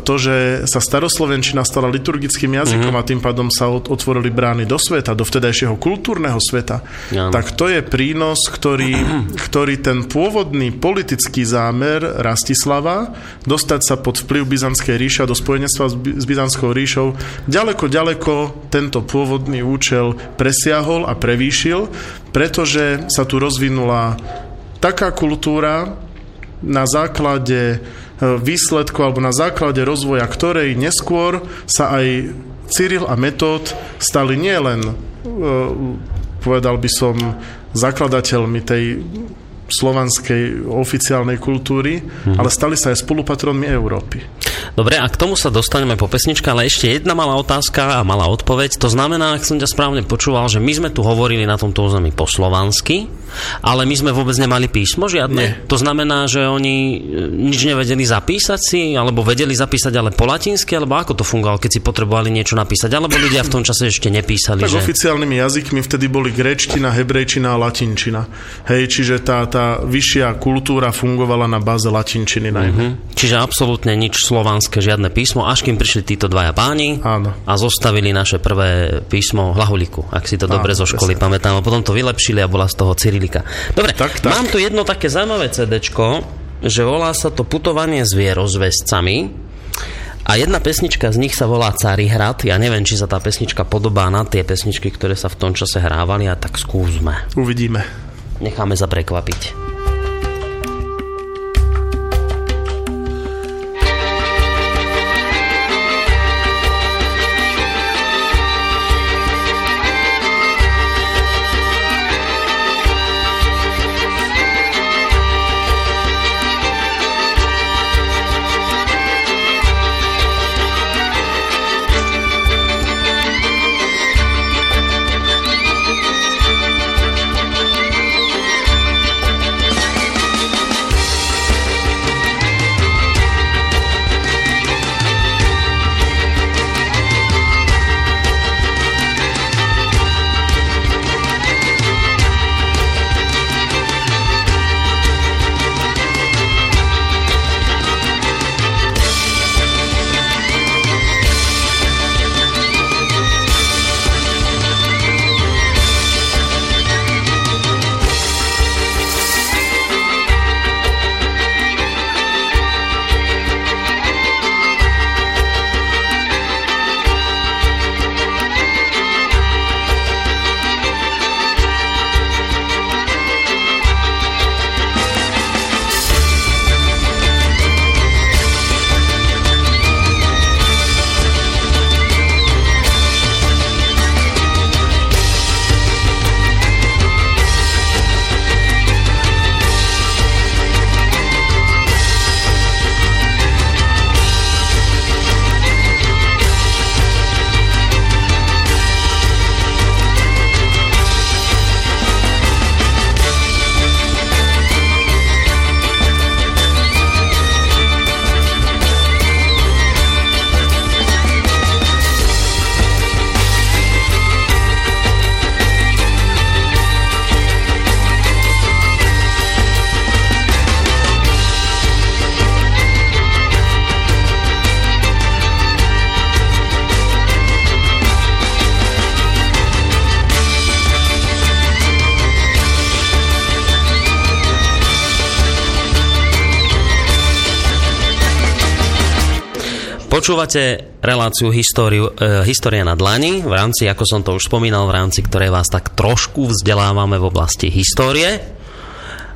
to, že sa staroslovenčina stala liturgickým jazykom mm-hmm. a tým pádom sa otvorili brány do sveta, do vtedajšieho kultúrneho sveta, ja. tak to je prínos, ktorý, ktorý ten pôvodný politický zámer Rastislava dostať sa pod vplyv Byzantskej ríša do spojenectva s s Byzantskou ríšou, ďaleko, ďaleko tento pôvodný účel presiahol a prevýšil, pretože sa tu rozvinula taká kultúra na základe e, výsledku alebo na základe rozvoja ktorej neskôr sa aj Cyril a Metód stali nielen, e, povedal by som, zakladateľmi tej slovanskej oficiálnej kultúry, mm-hmm. ale stali sa aj spolupatronmi Európy. Dobre, a k tomu sa dostaneme po pesničke, ale ešte jedna malá otázka a malá odpoveď. To znamená, ak som ťa správne počúval, že my sme tu hovorili na tomto území po slovansky, ale my sme vôbec nemali písmo žiadne. Nie. To znamená, že oni e, nič nevedeli zapísať si, alebo vedeli zapísať ale po latinsky, alebo ako to fungovalo, keď si potrebovali niečo napísať, alebo ľudia v tom čase ešte nepísali. Tak že... oficiálnymi jazykmi vtedy boli gréčtina, hebrejčina a latinčina. Hej, čiže tá, tá vyššia kultúra fungovala na báze latinčiny najmä. Mm-hmm. Čiže absolútne nič slovanské, žiadne písmo, až kým prišli títo dvaja páni Áno. a zostavili naše prvé písmo Hlahuliku, ak si to Áno, dobre zo školy presne. pamätám. A potom to vylepšili a bola z toho Cyrilika. Dobre, tak, tak. mám tu jedno také zaujímavé CDčko, že volá sa to Putovanie s vierozvescami. A jedna pesnička z nich sa volá Carihrad. Ja neviem, či sa tá pesnička podobá na tie pesničky, ktoré sa v tom čase hrávali, a tak skúsme. Uvidíme. Necháme sa prekvapiť. Počúvate reláciu históriu, e, História na dlani, v rámci, ako som to už spomínal, v rámci ktorej vás tak trošku vzdelávame v oblasti histórie.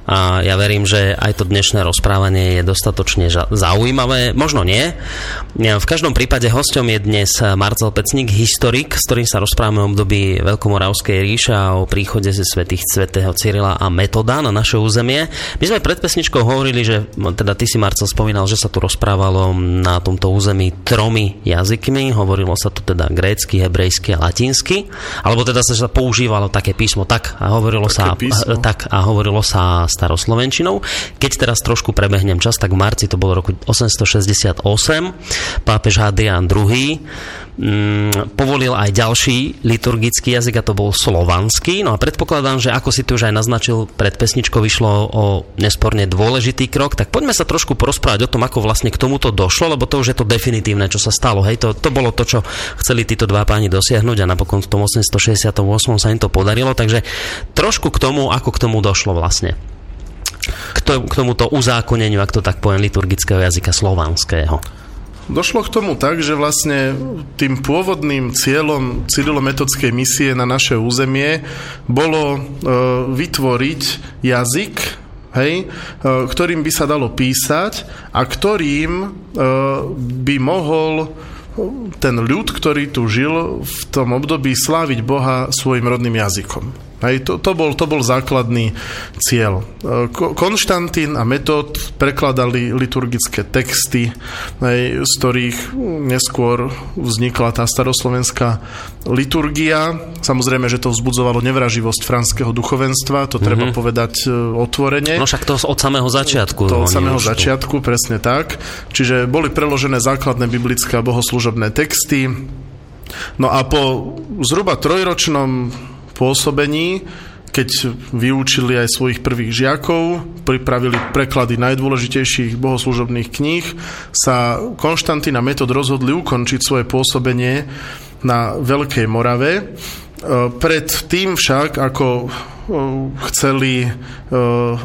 A ja verím, že aj to dnešné rozprávanie je dostatočne zaujímavé. Možno nie. V každom prípade hosťom je dnes Marcel Pecník, historik, s ktorým sa rozprávame o období Veľkomoravskej ríše a o príchode ze svetých svätého Cyrila a Metoda na naše územie. My sme pred pesničkou hovorili, že teda ty si Marcel spomínal, že sa tu rozprávalo na tomto území tromi jazykmi. Hovorilo sa tu teda grécky, hebrejsky a latinsky. Alebo teda sa používalo také písmo tak a hovorilo také sa písmo. tak a hovorilo sa staroslovenčinou. Keď teraz trošku prebehnem čas, tak v marci to bolo roku 868. Pápež Hadrian II mm, povolil aj ďalší liturgický jazyk a to bol slovanský. No a predpokladám, že ako si tu už aj naznačil, pred pesničkou vyšlo o nesporne dôležitý krok, tak poďme sa trošku porozprávať o tom, ako vlastne k tomuto došlo, lebo to už je to definitívne, čo sa stalo. Hej, to, to bolo to, čo chceli títo dva páni dosiahnuť a napokon v tom 868 sa im to podarilo, takže trošku k tomu, ako k tomu došlo vlastne k, to, k tomuto uzákoneniu, ak to tak poviem, liturgického jazyka slovanského. Došlo k tomu tak, že vlastne tým pôvodným cieľom cyrilometodskej misie na naše územie bolo e, vytvoriť jazyk, hej, e, ktorým by sa dalo písať a ktorým e, by mohol ten ľud, ktorý tu žil v tom období sláviť Boha svojim rodným jazykom. Hej, to, to, bol, to bol základný cieľ. E, Konštantín a Metod prekladali liturgické texty, hej, z ktorých neskôr vznikla tá staroslovenská liturgia. Samozrejme, že to vzbudzovalo nevraživosť franského duchovenstva, to mm-hmm. treba mhm. povedať e, otvorene. No však to od samého začiatku. To od samého začiatku, presne tak. Čiže boli preložené základné biblické a bohoslužobné texty. No a po zhruba trojročnom pôsobení, keď vyučili aj svojich prvých žiakov, pripravili preklady najdôležitejších bohoslužobných kníh, sa Konštantín a Metod rozhodli ukončiť svoje pôsobenie na Veľkej Morave. Pred tým však, ako chceli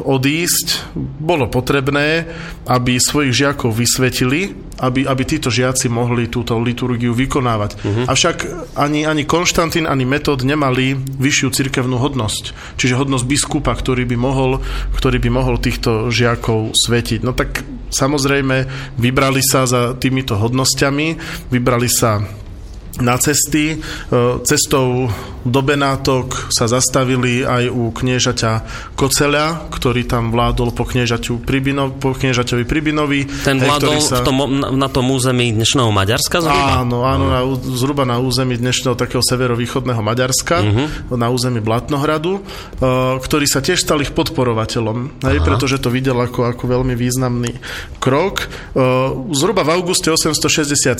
odísť, bolo potrebné, aby svojich žiakov vysvetili, aby, aby títo žiaci mohli túto liturgiu vykonávať. Uh-huh. Avšak ani, ani Konštantín, ani Metod nemali vyššiu cirkevnú hodnosť. Čiže hodnosť biskupa, ktorý by mohol, ktorý by mohol týchto žiakov svetiť. No tak samozrejme vybrali sa za týmito hodnosťami, vybrali sa na cesty. E, cestou do Benátok sa zastavili aj u kniežaťa Koceľa, ktorý tam vládol po, Pribino, po kniežaťovi Pribinovi. Ten vládol sa... v tom, na, tom území dnešného Maďarska zhruba? Áno, áno, na, zhruba na území dnešného takého severovýchodného Maďarska, uh-huh. na území Blatnohradu, e, ktorý sa tiež stal ich podporovateľom, hej, pretože to videl ako, ako veľmi významný krok. E, zhruba v auguste 867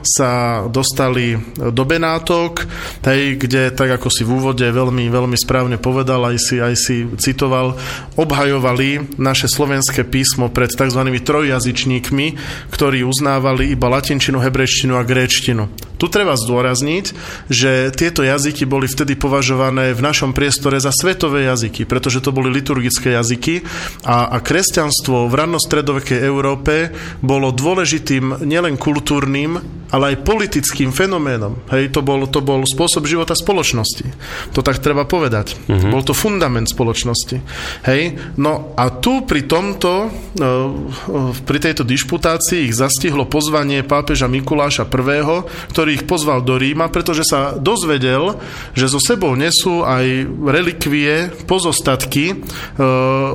sa dostali dostali do Benátok, hej, kde, tak ako si v úvode veľmi, veľmi správne povedal, aj si, aj si citoval, obhajovali naše slovenské písmo pred tzv. trojjazyčníkmi, ktorí uznávali iba latinčinu, hebrejštinu a gréčtinu. Tu treba zdôrazniť, že tieto jazyky boli vtedy považované v našom priestore za svetové jazyky, pretože to boli liturgické jazyky a, a kresťanstvo v rannostredovekej Európe bolo dôležitým nielen kultúrnym, ale aj politickým fenoménom. Hej, to bol, to bol spôsob života spoločnosti. To tak treba povedať. Uh-huh. Bol to fundament spoločnosti. Hej, no a tu pri tomto, e, e, pri tejto dišputácii ich zastihlo pozvanie pápeža Mikuláša I, ktorý ich pozval do Ríma, pretože sa dozvedel, že so sebou nesú aj relikvie, pozostatky, e,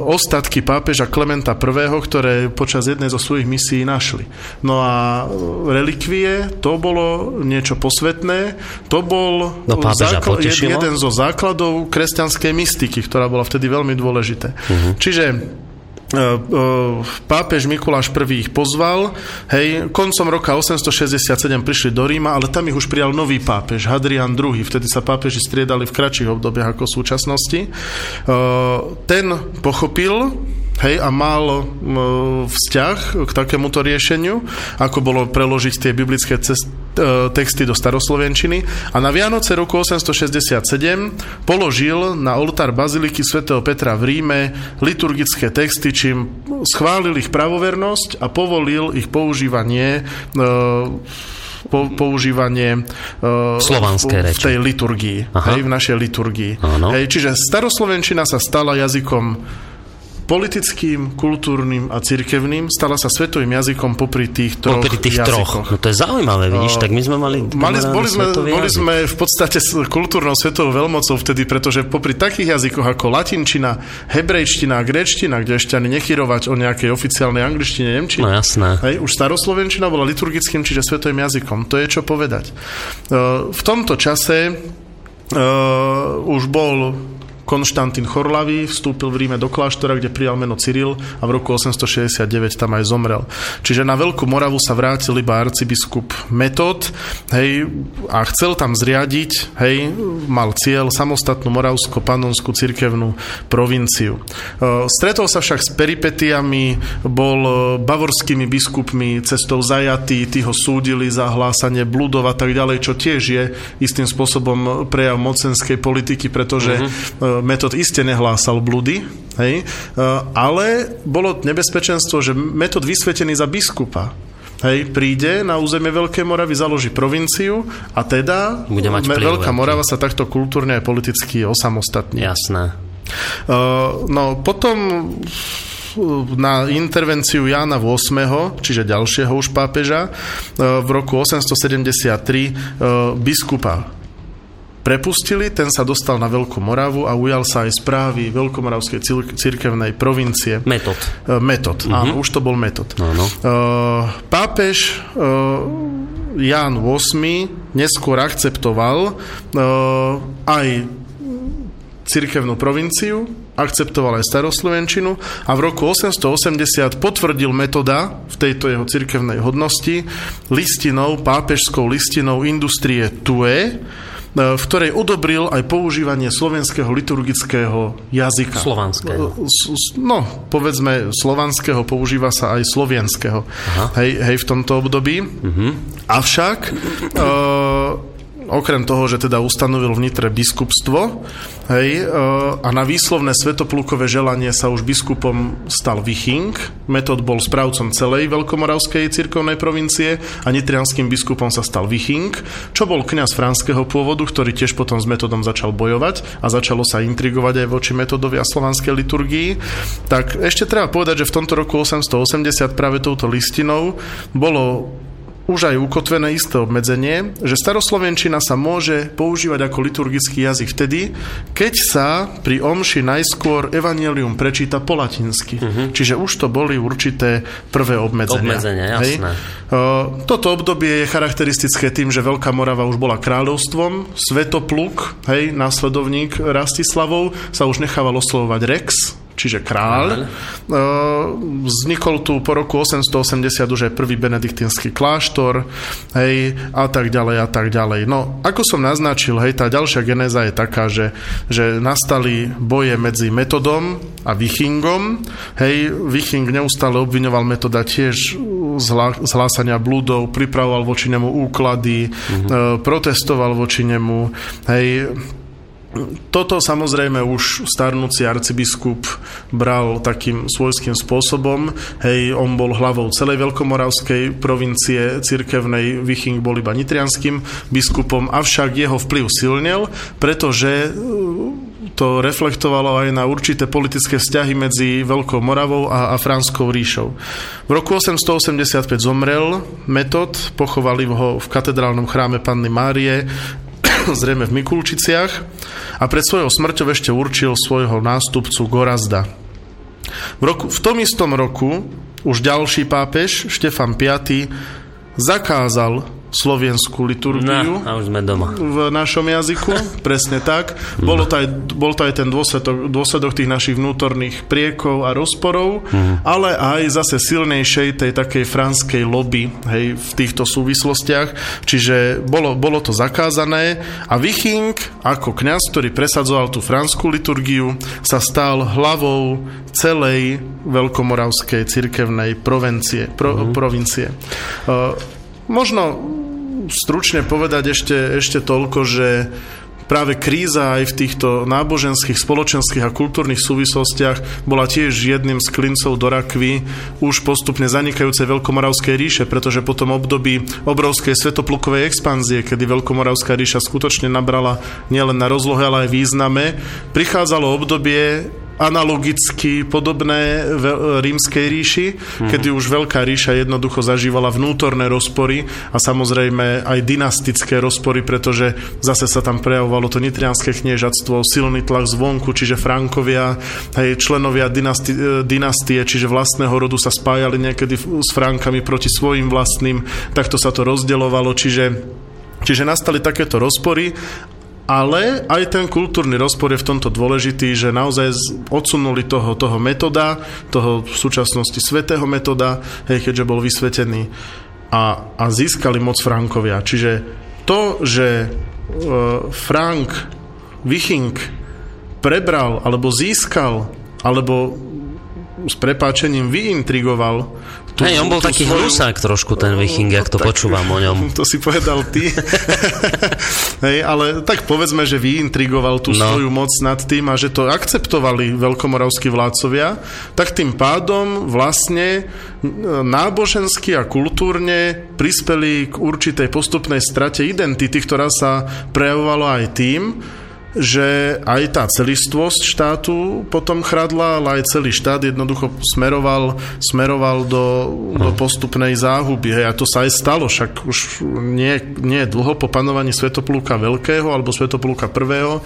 ostatky pápeža Klementa I, ktoré počas jednej zo svojich misií našli. No a relikvie, to bolo niečo posvetné, to bol no, zákl- jeden zo základov kresťanskej mystiky, ktorá bola vtedy veľmi dôležité. Uh-huh. Čiže E, e, pápež Mikuláš I ich pozval, hej, koncom roka 867 prišli do Ríma, ale tam ich už prijal nový pápež, Hadrian II, vtedy sa pápeži striedali v kratších obdobiach ako v súčasnosti. E, ten pochopil, hej, a mal vzťah k takémuto riešeniu, ako bolo preložiť tie biblické cest, e, texty do staroslovenčiny. A na Vianoce roku 867 položil na oltár Baziliky svätého Petra v Ríme liturgické texty, čím schválil ich pravovernosť a povolil ich používanie e, po, používanie uh, Slovanské v, v tej liturgii, hej, v našej liturgii. Hej, čiže staroslovenčina sa stala jazykom politickým, kultúrnym a cirkevným, stala sa svetovým jazykom popri tých troch popri tých jazykoch. troch. No to je zaujímavé, vidíš, tak my sme mali... mali boli, sme, boli sme v podstate kultúrnou svetovou veľmocou vtedy, pretože popri takých jazykoch ako latinčina, hebrejština, gréčtina, kde ešte ani nechyrovať o nejakej oficiálnej angličtine, nemčine. No jasné. Hej, už staroslovenčina bola liturgickým, čiže svetovým jazykom. To je čo povedať. V tomto čase uh, už bol Konštantín Chorlavý vstúpil v Ríme do kláštora, kde prijal meno Cyril a v roku 869 tam aj zomrel. Čiže na Veľkú Moravu sa vrátil iba arcibiskup Metod hej, a chcel tam zriadiť, hej, mal cieľ samostatnú moravsko-panonskú cirkevnú provinciu. E, stretol sa však s peripetiami, bol e, bavorskými biskupmi cestou zajatý, tí ho súdili za hlásanie bludov a tak ďalej, čo tiež je istým spôsobom prejav mocenskej politiky, pretože uh-huh metod iste nehlásal blúdy, hej, e, ale bolo nebezpečenstvo, že metod vysvetený za biskupa hej, príde na územie Veľkej Moravy, založí provinciu a teda Bude mať Veľká Morava sa takto kultúrne a politicky osamostatní. Jasné. Uh, no potom na intervenciu Jána VIII, čiže ďalšieho už pápeža, v roku 873 biskupa prepustili, ten sa dostal na Veľkú Moravu a ujal sa aj správy Veľkomoravskej cirkevnej provincie. Metod. Uh, metod, uh-huh. áno, už to bol metod. No, no. Uh, pápež uh, Ján VIII neskôr akceptoval aj cirkevnú provinciu, akceptoval aj staroslovenčinu a v roku 880 potvrdil metoda v tejto jeho cirkevnej hodnosti listinou, pápežskou listinou Industrie Tue, E, v ktorej odobril aj používanie slovenského liturgického jazyka. Slovanského. No, povedzme, slovanského používa sa aj slovenského. Hej, hej, v tomto období. Uh-huh. Avšak uh, okrem toho, že teda ustanovil v biskupstvo hej, e, a na výslovné svetoplukové želanie sa už biskupom stal Viching. Metod bol správcom celej Veľkomoravskej cirkovnej provincie a nitrianským biskupom sa stal Viching, čo bol kňaz franského pôvodu, ktorý tiež potom s metodom začal bojovať a začalo sa intrigovať aj voči metodovi a slovanskej liturgii. Tak ešte treba povedať, že v tomto roku 880 práve touto listinou bolo už aj ukotvené isté obmedzenie, že staroslovenčina sa môže používať ako liturgický jazyk vtedy, keď sa pri omši najskôr evanelium prečíta po latinsky. Uh-huh. Čiže už to boli určité prvé obmedzenia. Obmedzenia, jasné. Uh, toto obdobie je charakteristické tým, že Veľká Morava už bola kráľovstvom, Svetopluk, hej, následovník Rastislavov, sa už nechával oslovovať Rex, čiže kráľ. Uh, vznikol tu po roku 880 už aj prvý benediktínsky kláštor, hej, a tak ďalej, a tak ďalej. No, ako som naznačil, hej, tá ďalšia genéza je taká, že, že nastali boje medzi metodom a Vichingom. Hej, Viching neustále obviňoval metoda tiež z hlásania blúdov, pripravoval voči nemu úklady, mm-hmm. protestoval voči nemu, hej, toto samozrejme už starnúci arcibiskup bral takým svojským spôsobom. Hej, on bol hlavou celej Veľkomoravskej provincie cirkevnej, Viching bol iba nitrianským biskupom, avšak jeho vplyv silnel, pretože uh, to reflektovalo aj na určité politické vzťahy medzi Veľkou Moravou a, a Franskou ríšou. V roku 885 zomrel Metod, pochovali ho v katedrálnom chráme Panny Márie, zrejme v Mikulčiciach a pred svojou smrťou ešte určil svojho nástupcu Gorazda. V, roku, v tom istom roku už ďalší pápež, Štefan V, zakázal slovenskú liturgiu. No, a už sme doma. V našom jazyku, presne tak. Bolo to aj, bol to aj ten dôsledok, dôsledok tých našich vnútorných priekov a rozporov, mm. ale aj zase silnejšej tej takej franskej lobby hej, v týchto súvislostiach. Čiže bolo, bolo to zakázané a Viching ako kňaz, ktorý presadzoval tú franskú liturgiu, sa stal hlavou celej veľkomoravskej cirkevnej provincie. Pro, mm. provincie. Uh, možno stručne povedať ešte, ešte toľko, že práve kríza aj v týchto náboženských, spoločenských a kultúrnych súvislostiach bola tiež jedným z klincov do rakvy už postupne zanikajúcej Veľkomoravskej ríše, pretože po tom období obrovskej svetoplukovej expanzie, kedy Veľkomoravská ríša skutočne nabrala nielen na rozlohe, ale aj význame, prichádzalo obdobie analogicky podobné v rímskej ríši, mm. kedy už Veľká ríša jednoducho zažívala vnútorné rozpory a samozrejme aj dynastické rozpory, pretože zase sa tam prejavovalo to nitrianské kniežatstvo, silný tlak zvonku, čiže Frankovia, hej, členovia dynasti, e, dynastie, čiže vlastného rodu sa spájali niekedy s Frankami proti svojim vlastným, takto sa to rozdeľovalo, čiže Čiže nastali takéto rozpory ale aj ten kultúrny rozpor je v tomto dôležitý, že naozaj odsunuli toho, toho metoda, toho v súčasnosti svetého metoda, hej, keďže bol vysvetený a, a získali moc Frankovia. Čiže to, že uh, Frank Viching prebral alebo získal alebo s prepáčením vyintrigoval tú, Hej, on bol taký svoju... hlusák trošku, ten Viking, ak to tak, počúvam o ňom. To si povedal ty. Hej, ale tak povedzme, že vyintrigoval tú no. svoju moc nad tým a že to akceptovali veľkomoravskí vládcovia, tak tým pádom vlastne nábožensky a kultúrne prispeli k určitej postupnej strate identity, ktorá sa prejavovala aj tým, že aj tá celistvosť štátu potom chradla, ale aj celý štát jednoducho smeroval, smeroval do, do hm. postupnej záhuby. Hej, a to sa aj stalo, však už nie, nie dlho po panovaní Svetoplúka Veľkého alebo Svetoplúka Prvého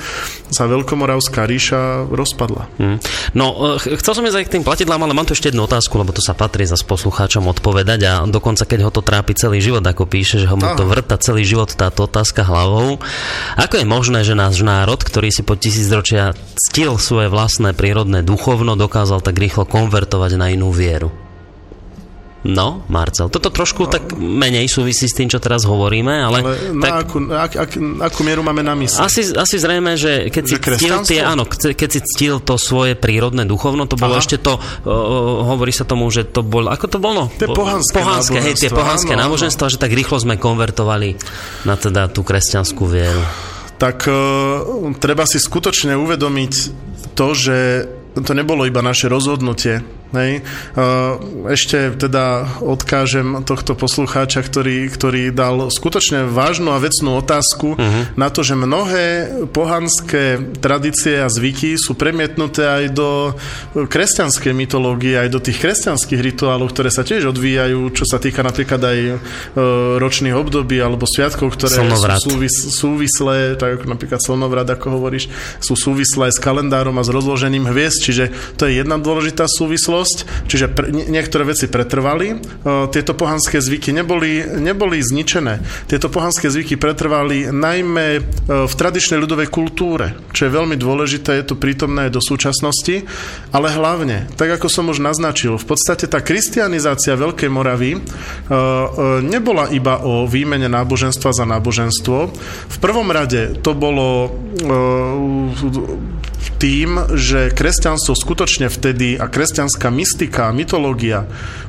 sa Veľkomoravská ríša rozpadla. Hmm. No, e, chcel som ísť aj k tým platidlám, ale mám tu ešte jednu otázku, lebo to sa patrí za poslucháčom odpovedať a dokonca keď ho to trápi celý život, ako píše, že ho mu to vrta celý život táto otázka hlavou. Ako je možné, že náš národ národ, ktorý si po tisícročia ctil svoje vlastné prírodné duchovno, dokázal tak rýchlo konvertovať na inú vieru. No, Marcel, toto trošku no. tak menej súvisí s tým, čo teraz hovoríme, ale... ale na tak, akú, ak, ak, akú mieru máme na mysli? Asi, asi zrejme, že keď že si ctil tie, áno, keď si ctil to svoje prírodné duchovno, to bolo Aha. ešte to, uh, hovorí sa tomu, že to bolo, ako to bolo? Tie pohanské, pohanské hej, tie pohanské náboženstva, že tak rýchlo sme konvertovali na teda tú kresťanskú vieru tak uh, treba si skutočne uvedomiť to, že to nebolo iba naše rozhodnutie. Hej. Ešte teda odkážem tohto poslucháča, ktorý, ktorý dal skutočne vážnu a vecnú otázku uh-huh. na to, že mnohé pohanské tradície a zvyky sú premietnuté aj do kresťanskej mytológie, aj do tých kresťanských rituálov, ktoré sa tiež odvíjajú, čo sa týka napríklad aj e, ročných období alebo sviatkov, ktoré Slnovrat. sú súvis, súvislé, tak ako napríklad Slnovrat, ako hovoríš, sú súvislé s kalendárom a s rozložením hviezd, čiže to je jedna dôležitá súvislosť minulosť, čiže pre, niektoré veci pretrvali. Tieto pohanské zvyky neboli, neboli zničené. Tieto pohanské zvyky pretrvali najmä v tradičnej ľudovej kultúre, čo je veľmi dôležité, je to prítomné do súčasnosti, ale hlavne, tak ako som už naznačil, v podstate tá kristianizácia Veľkej Moravy nebola iba o výmene náboženstva za náboženstvo. V prvom rade to bolo tým, že kresťanstvo skutočne vtedy a kresťanská mystika, mytológia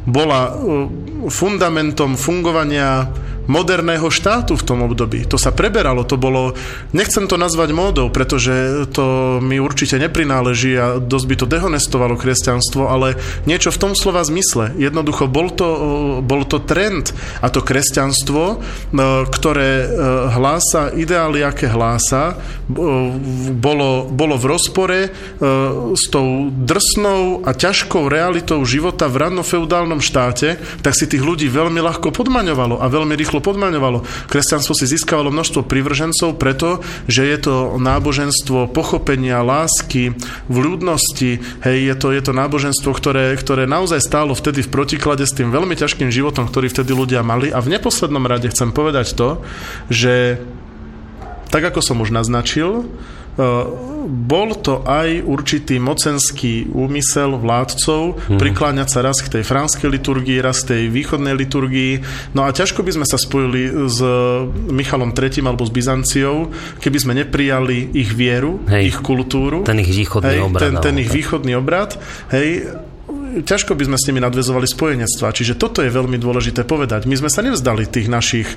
bola uh, fundamentom fungovania moderného štátu v tom období. To sa preberalo, to bolo, nechcem to nazvať módou, pretože to mi určite neprináleží a dosť by to dehonestovalo kresťanstvo, ale niečo v tom slova zmysle. Jednoducho bol to, bol to trend a to kresťanstvo, e, ktoré hlása ideály, aké hlása, bolo, bolo v rozpore s tou drsnou a ťažkou realitou života v ranofeudálnom štáte, tak si tých ľudí veľmi ľahko podmaňovalo a veľmi rýchlo podmaňovalo. Kresťanstvo si získavalo množstvo privržencov preto, že je to náboženstvo pochopenia, lásky, vľúdnosti, hej, je to, je to náboženstvo, ktoré, ktoré naozaj stálo vtedy v protiklade s tým veľmi ťažkým životom, ktorý vtedy ľudia mali. A v neposlednom rade chcem povedať to, že tak ako som už naznačil, bol to aj určitý mocenský úmysel vládcov hmm. prikláňať sa raz k tej franskej liturgii, raz k tej východnej liturgii. No a ťažko by sme sa spojili s Michalom III alebo s Byzanciou, keby sme neprijali ich vieru, Hej. ich kultúru. Ten ich východný Hej, obrad. Ten, ten ich východný obrad. Hej, ťažko by sme s nimi nadvezovali spojenectva. Čiže toto je veľmi dôležité povedať. My sme sa nevzdali tých našich e,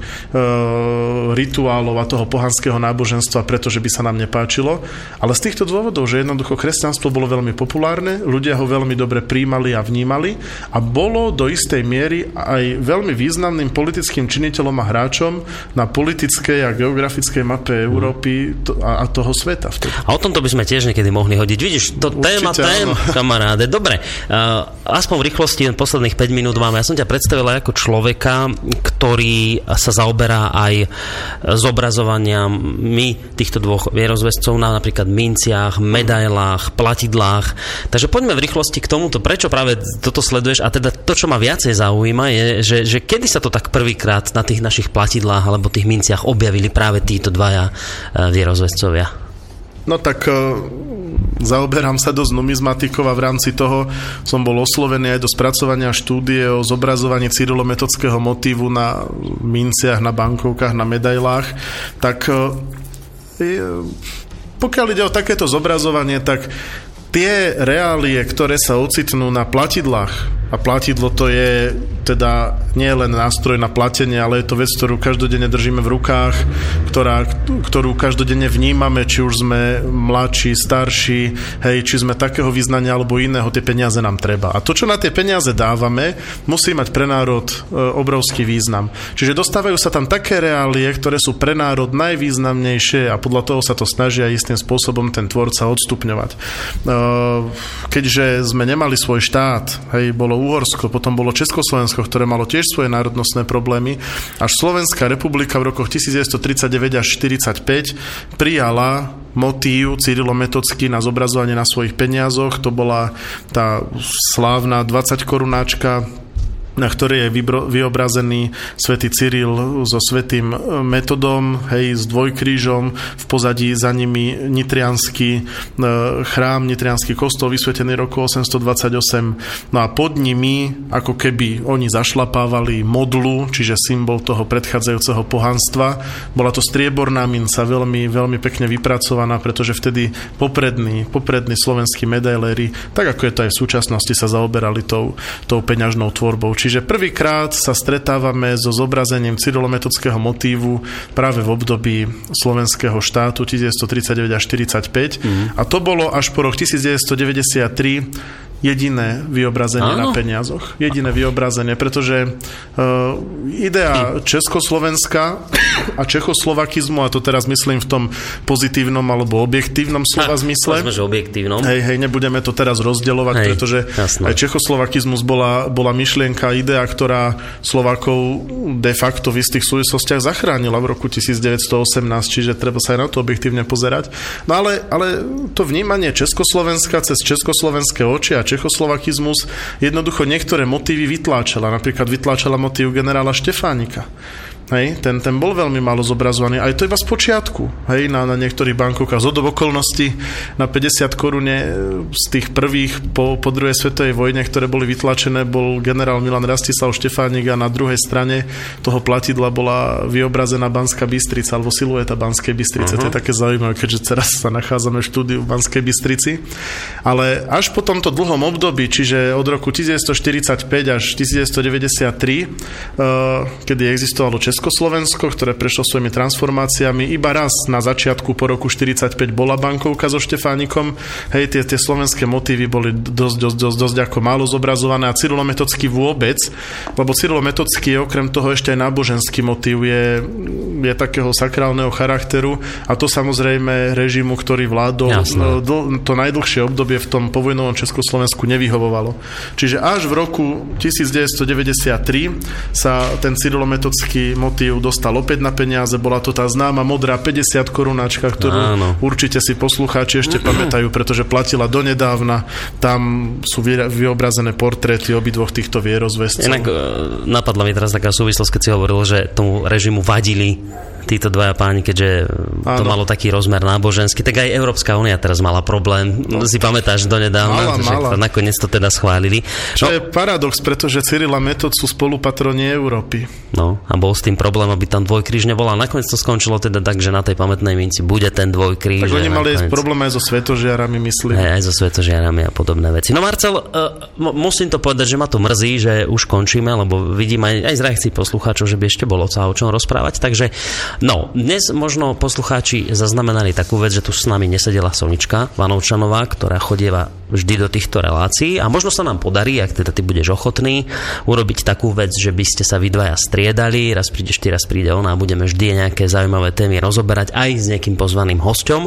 rituálov a toho pohanského náboženstva, pretože by sa nám nepáčilo, ale z týchto dôvodov, že jednoducho kresťanstvo bolo veľmi populárne, ľudia ho veľmi dobre príjmali a vnímali a bolo do istej miery aj veľmi významným politickým činiteľom a hráčom na politickej a geografickej mape Európy a, a toho sveta. Vtedy. A o tomto by sme tiež niekedy mohli hodiť. Vidíš, to Určite, téma, téma, kamaráde. Dobre, uh, aspoň v rýchlosti posledných 5 minút máme. Ja som ťa predstavil ako človeka, ktorý sa zaoberá aj zobrazovaniami týchto dvoch vierozvescov na napríklad minciach, medailách, platidlách. Takže poďme v rýchlosti k tomuto. Prečo práve toto sleduješ? A teda to, čo ma viacej zaujíma, je, že, že kedy sa to tak prvýkrát na tých našich platidlách alebo tých minciach objavili práve títo dvaja eh, vierozvescovia? No tak uh, zaoberám sa dosť numizmatikou a v rámci toho som bol oslovený aj do spracovania štúdie o zobrazovaní cyrilometodského motívu na minciach, na bankovkách, na medailách. Tak uh, pokiaľ ide o takéto zobrazovanie, tak tie reálie, ktoré sa ocitnú na platidlách, a platidlo to je teda nie len nástroj na platenie, ale je to vec, ktorú každodenne držíme v rukách, ktorá, ktorú každodenne vnímame, či už sme mladší, starší, hej, či sme takého vyznania alebo iného, tie peniaze nám treba. A to, čo na tie peniaze dávame, musí mať pre národ e, obrovský význam. Čiže dostávajú sa tam také reálie, ktoré sú pre národ najvýznamnejšie a podľa toho sa to snažia istým spôsobom ten tvorca odstupňovať. E, keďže sme nemali svoj štát, hej, bolo Uhorsko, potom bolo Československo, ktoré malo tiež svoje národnostné problémy. Až Slovenská republika v rokoch 1939 až 1945 prijala motív Cyrilometodsky na zobrazovanie na svojich peniazoch. To bola tá slávna 20 korunáčka na ktorej je vyobrazený svätý Cyril so svetým metodom, hej, s dvojkrížom, v pozadí za nimi nitrianský e, chrám, nitrianský kostol vysvetený roku 828. No a pod nimi, ako keby oni zašlapávali modlu, čiže symbol toho predchádzajúceho pohanstva. Bola to strieborná minca, veľmi, veľmi pekne vypracovaná, pretože vtedy poprední, poprední slovenskí medailéri, tak ako je to aj v súčasnosti, sa zaoberali tou, tou peňažnou tvorbou. Čiže Čiže prvýkrát sa stretávame so zobrazením cyrilometodského motívu práve v období slovenského štátu 1939 až 45 mm. a to bolo až po rok 1993 jediné vyobrazenie Áno. na peniazoch. Jediné vyobrazenie, pretože uh, idea Československa a Čechoslovakizmu, a to teraz myslím v tom pozitívnom alebo objektívnom slova ha, zmysle. že objektívnom. Hej, hej, nebudeme to teraz rozdeľovať, hej, pretože jasné. Čechoslovakizmus bola, bola myšlienka, idea, ktorá Slovakov de facto v istých súvislostiach zachránila v roku 1918, čiže treba sa aj na to objektívne pozerať. No ale, ale to vnímanie Československa cez československé oči a čechoslovakizmus jednoducho niektoré motívy vytláčala. Napríklad vytláčala motív generála Štefánika. Hej, ten, ten bol veľmi málo zobrazovaný. Aj to iba z počiatku. Hej, na, na niektorých bankovkách z okolností na 50 korune e, z tých prvých po, po druhej svetovej vojne, ktoré boli vytlačené, bol generál Milan Rastislav Štefánik a na druhej strane toho platidla bola vyobrazená Banská Bystrica alebo silueta Banskej Bystrice. Uh-huh. To je také zaujímavé, keďže teraz sa nachádzame v štúdiu v Banskej Bystrici. Ale až po tomto dlhom období, čiže od roku 1945 až 1993, uh, kedy existovalo Česko Československo, ktoré prešlo svojimi transformáciami. Iba raz na začiatku po roku 45 bola bankovka so Štefánikom. Hej, tie, tie slovenské motívy boli dosť, dosť, dosť, dosť ako málo zobrazované a Cyrilometodsky vôbec, lebo Cyrilometodsky je okrem toho ešte aj náboženský motív, je, je takého sakrálneho charakteru a to samozrejme režimu, ktorý vládol no, to najdlhšie obdobie v tom povojnovom Československu nevyhovovalo. Čiže až v roku 1993 sa ten Cyrilometodský motív dostal opäť na peniaze, bola to tá známa modrá 50 korunáčka, ktorú Áno. určite si poslucháči ešte pamätajú, pretože platila donedávna. Tam sú vyobrazené portréty obidvoch týchto vierozvestcov. Inak e, napadla mi teraz taká súvislosť, keď si hovoril, že tomu režimu vadili títo dvaja páni, keďže to malo taký rozmer náboženský, tak aj Európska únia teraz mala problém. No. Si pamätáš donedávna, mala, že mala. nakoniec to teda schválili. Čo no. je paradox, pretože Cyril a Metod sú spolupatroni Európy. No a bol s tým problém, aby tam dvojkríž nebola. Nakoniec to skončilo teda tak, že na tej pamätnej minci bude ten dvojkríž. Tak oni mali nakoniec... problém aj so svetožiarami, myslím. Aj, aj so svetožiarami a podobné veci. No Marcel, uh, musím to povedať, že ma to mrzí, že už končíme, lebo vidím aj, aj z reakcií poslucháčov, že by ešte bolo sa o čom rozprávať. Takže no, dnes možno poslucháči zaznamenali takú vec, že tu s nami nesedela Sonička Vanovčanová, ktorá chodieva vždy do týchto relácií. A možno sa nám podarí, ak teda ty budeš ochotný, urobiť takú vec, že by ste sa vy dvaja striedali, raz prídeš ty, raz príde ona. A budeme vždy nejaké zaujímavé témy rozoberať aj s nejakým pozvaným hosťom,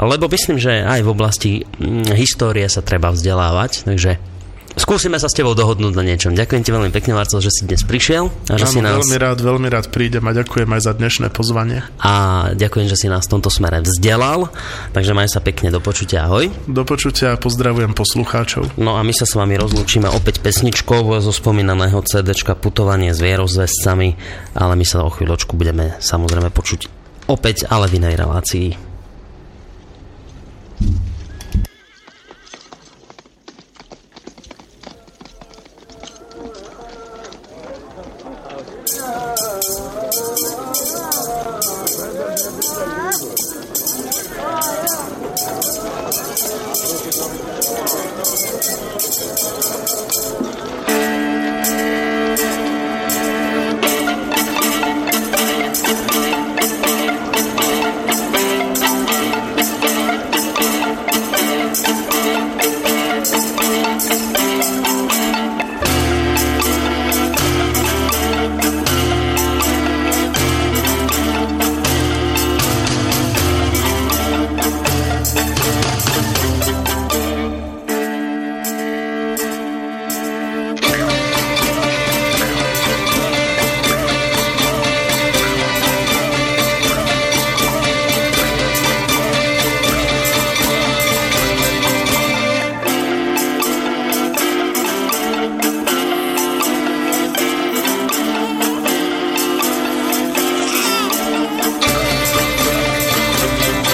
lebo myslím, že aj v oblasti mm, histórie sa treba vzdelávať, takže skúsime sa s tebou dohodnúť na niečom. Ďakujem ti veľmi pekne, Marcel, že si dnes prišiel. A že Áno, si nás... veľmi rád, veľmi rád prídem a ďakujem aj za dnešné pozvanie. A ďakujem, že si nás v tomto smere vzdelal. Takže maj sa pekne do počutia. Ahoj. Do počutia a pozdravujem poslucháčov. No a my sa s vami rozlúčime opäť pesničkou zo spomínaného CD Putovanie s vierozvescami, ale my sa o chvíľočku budeme samozrejme počuť opäť, ale v inej relácii.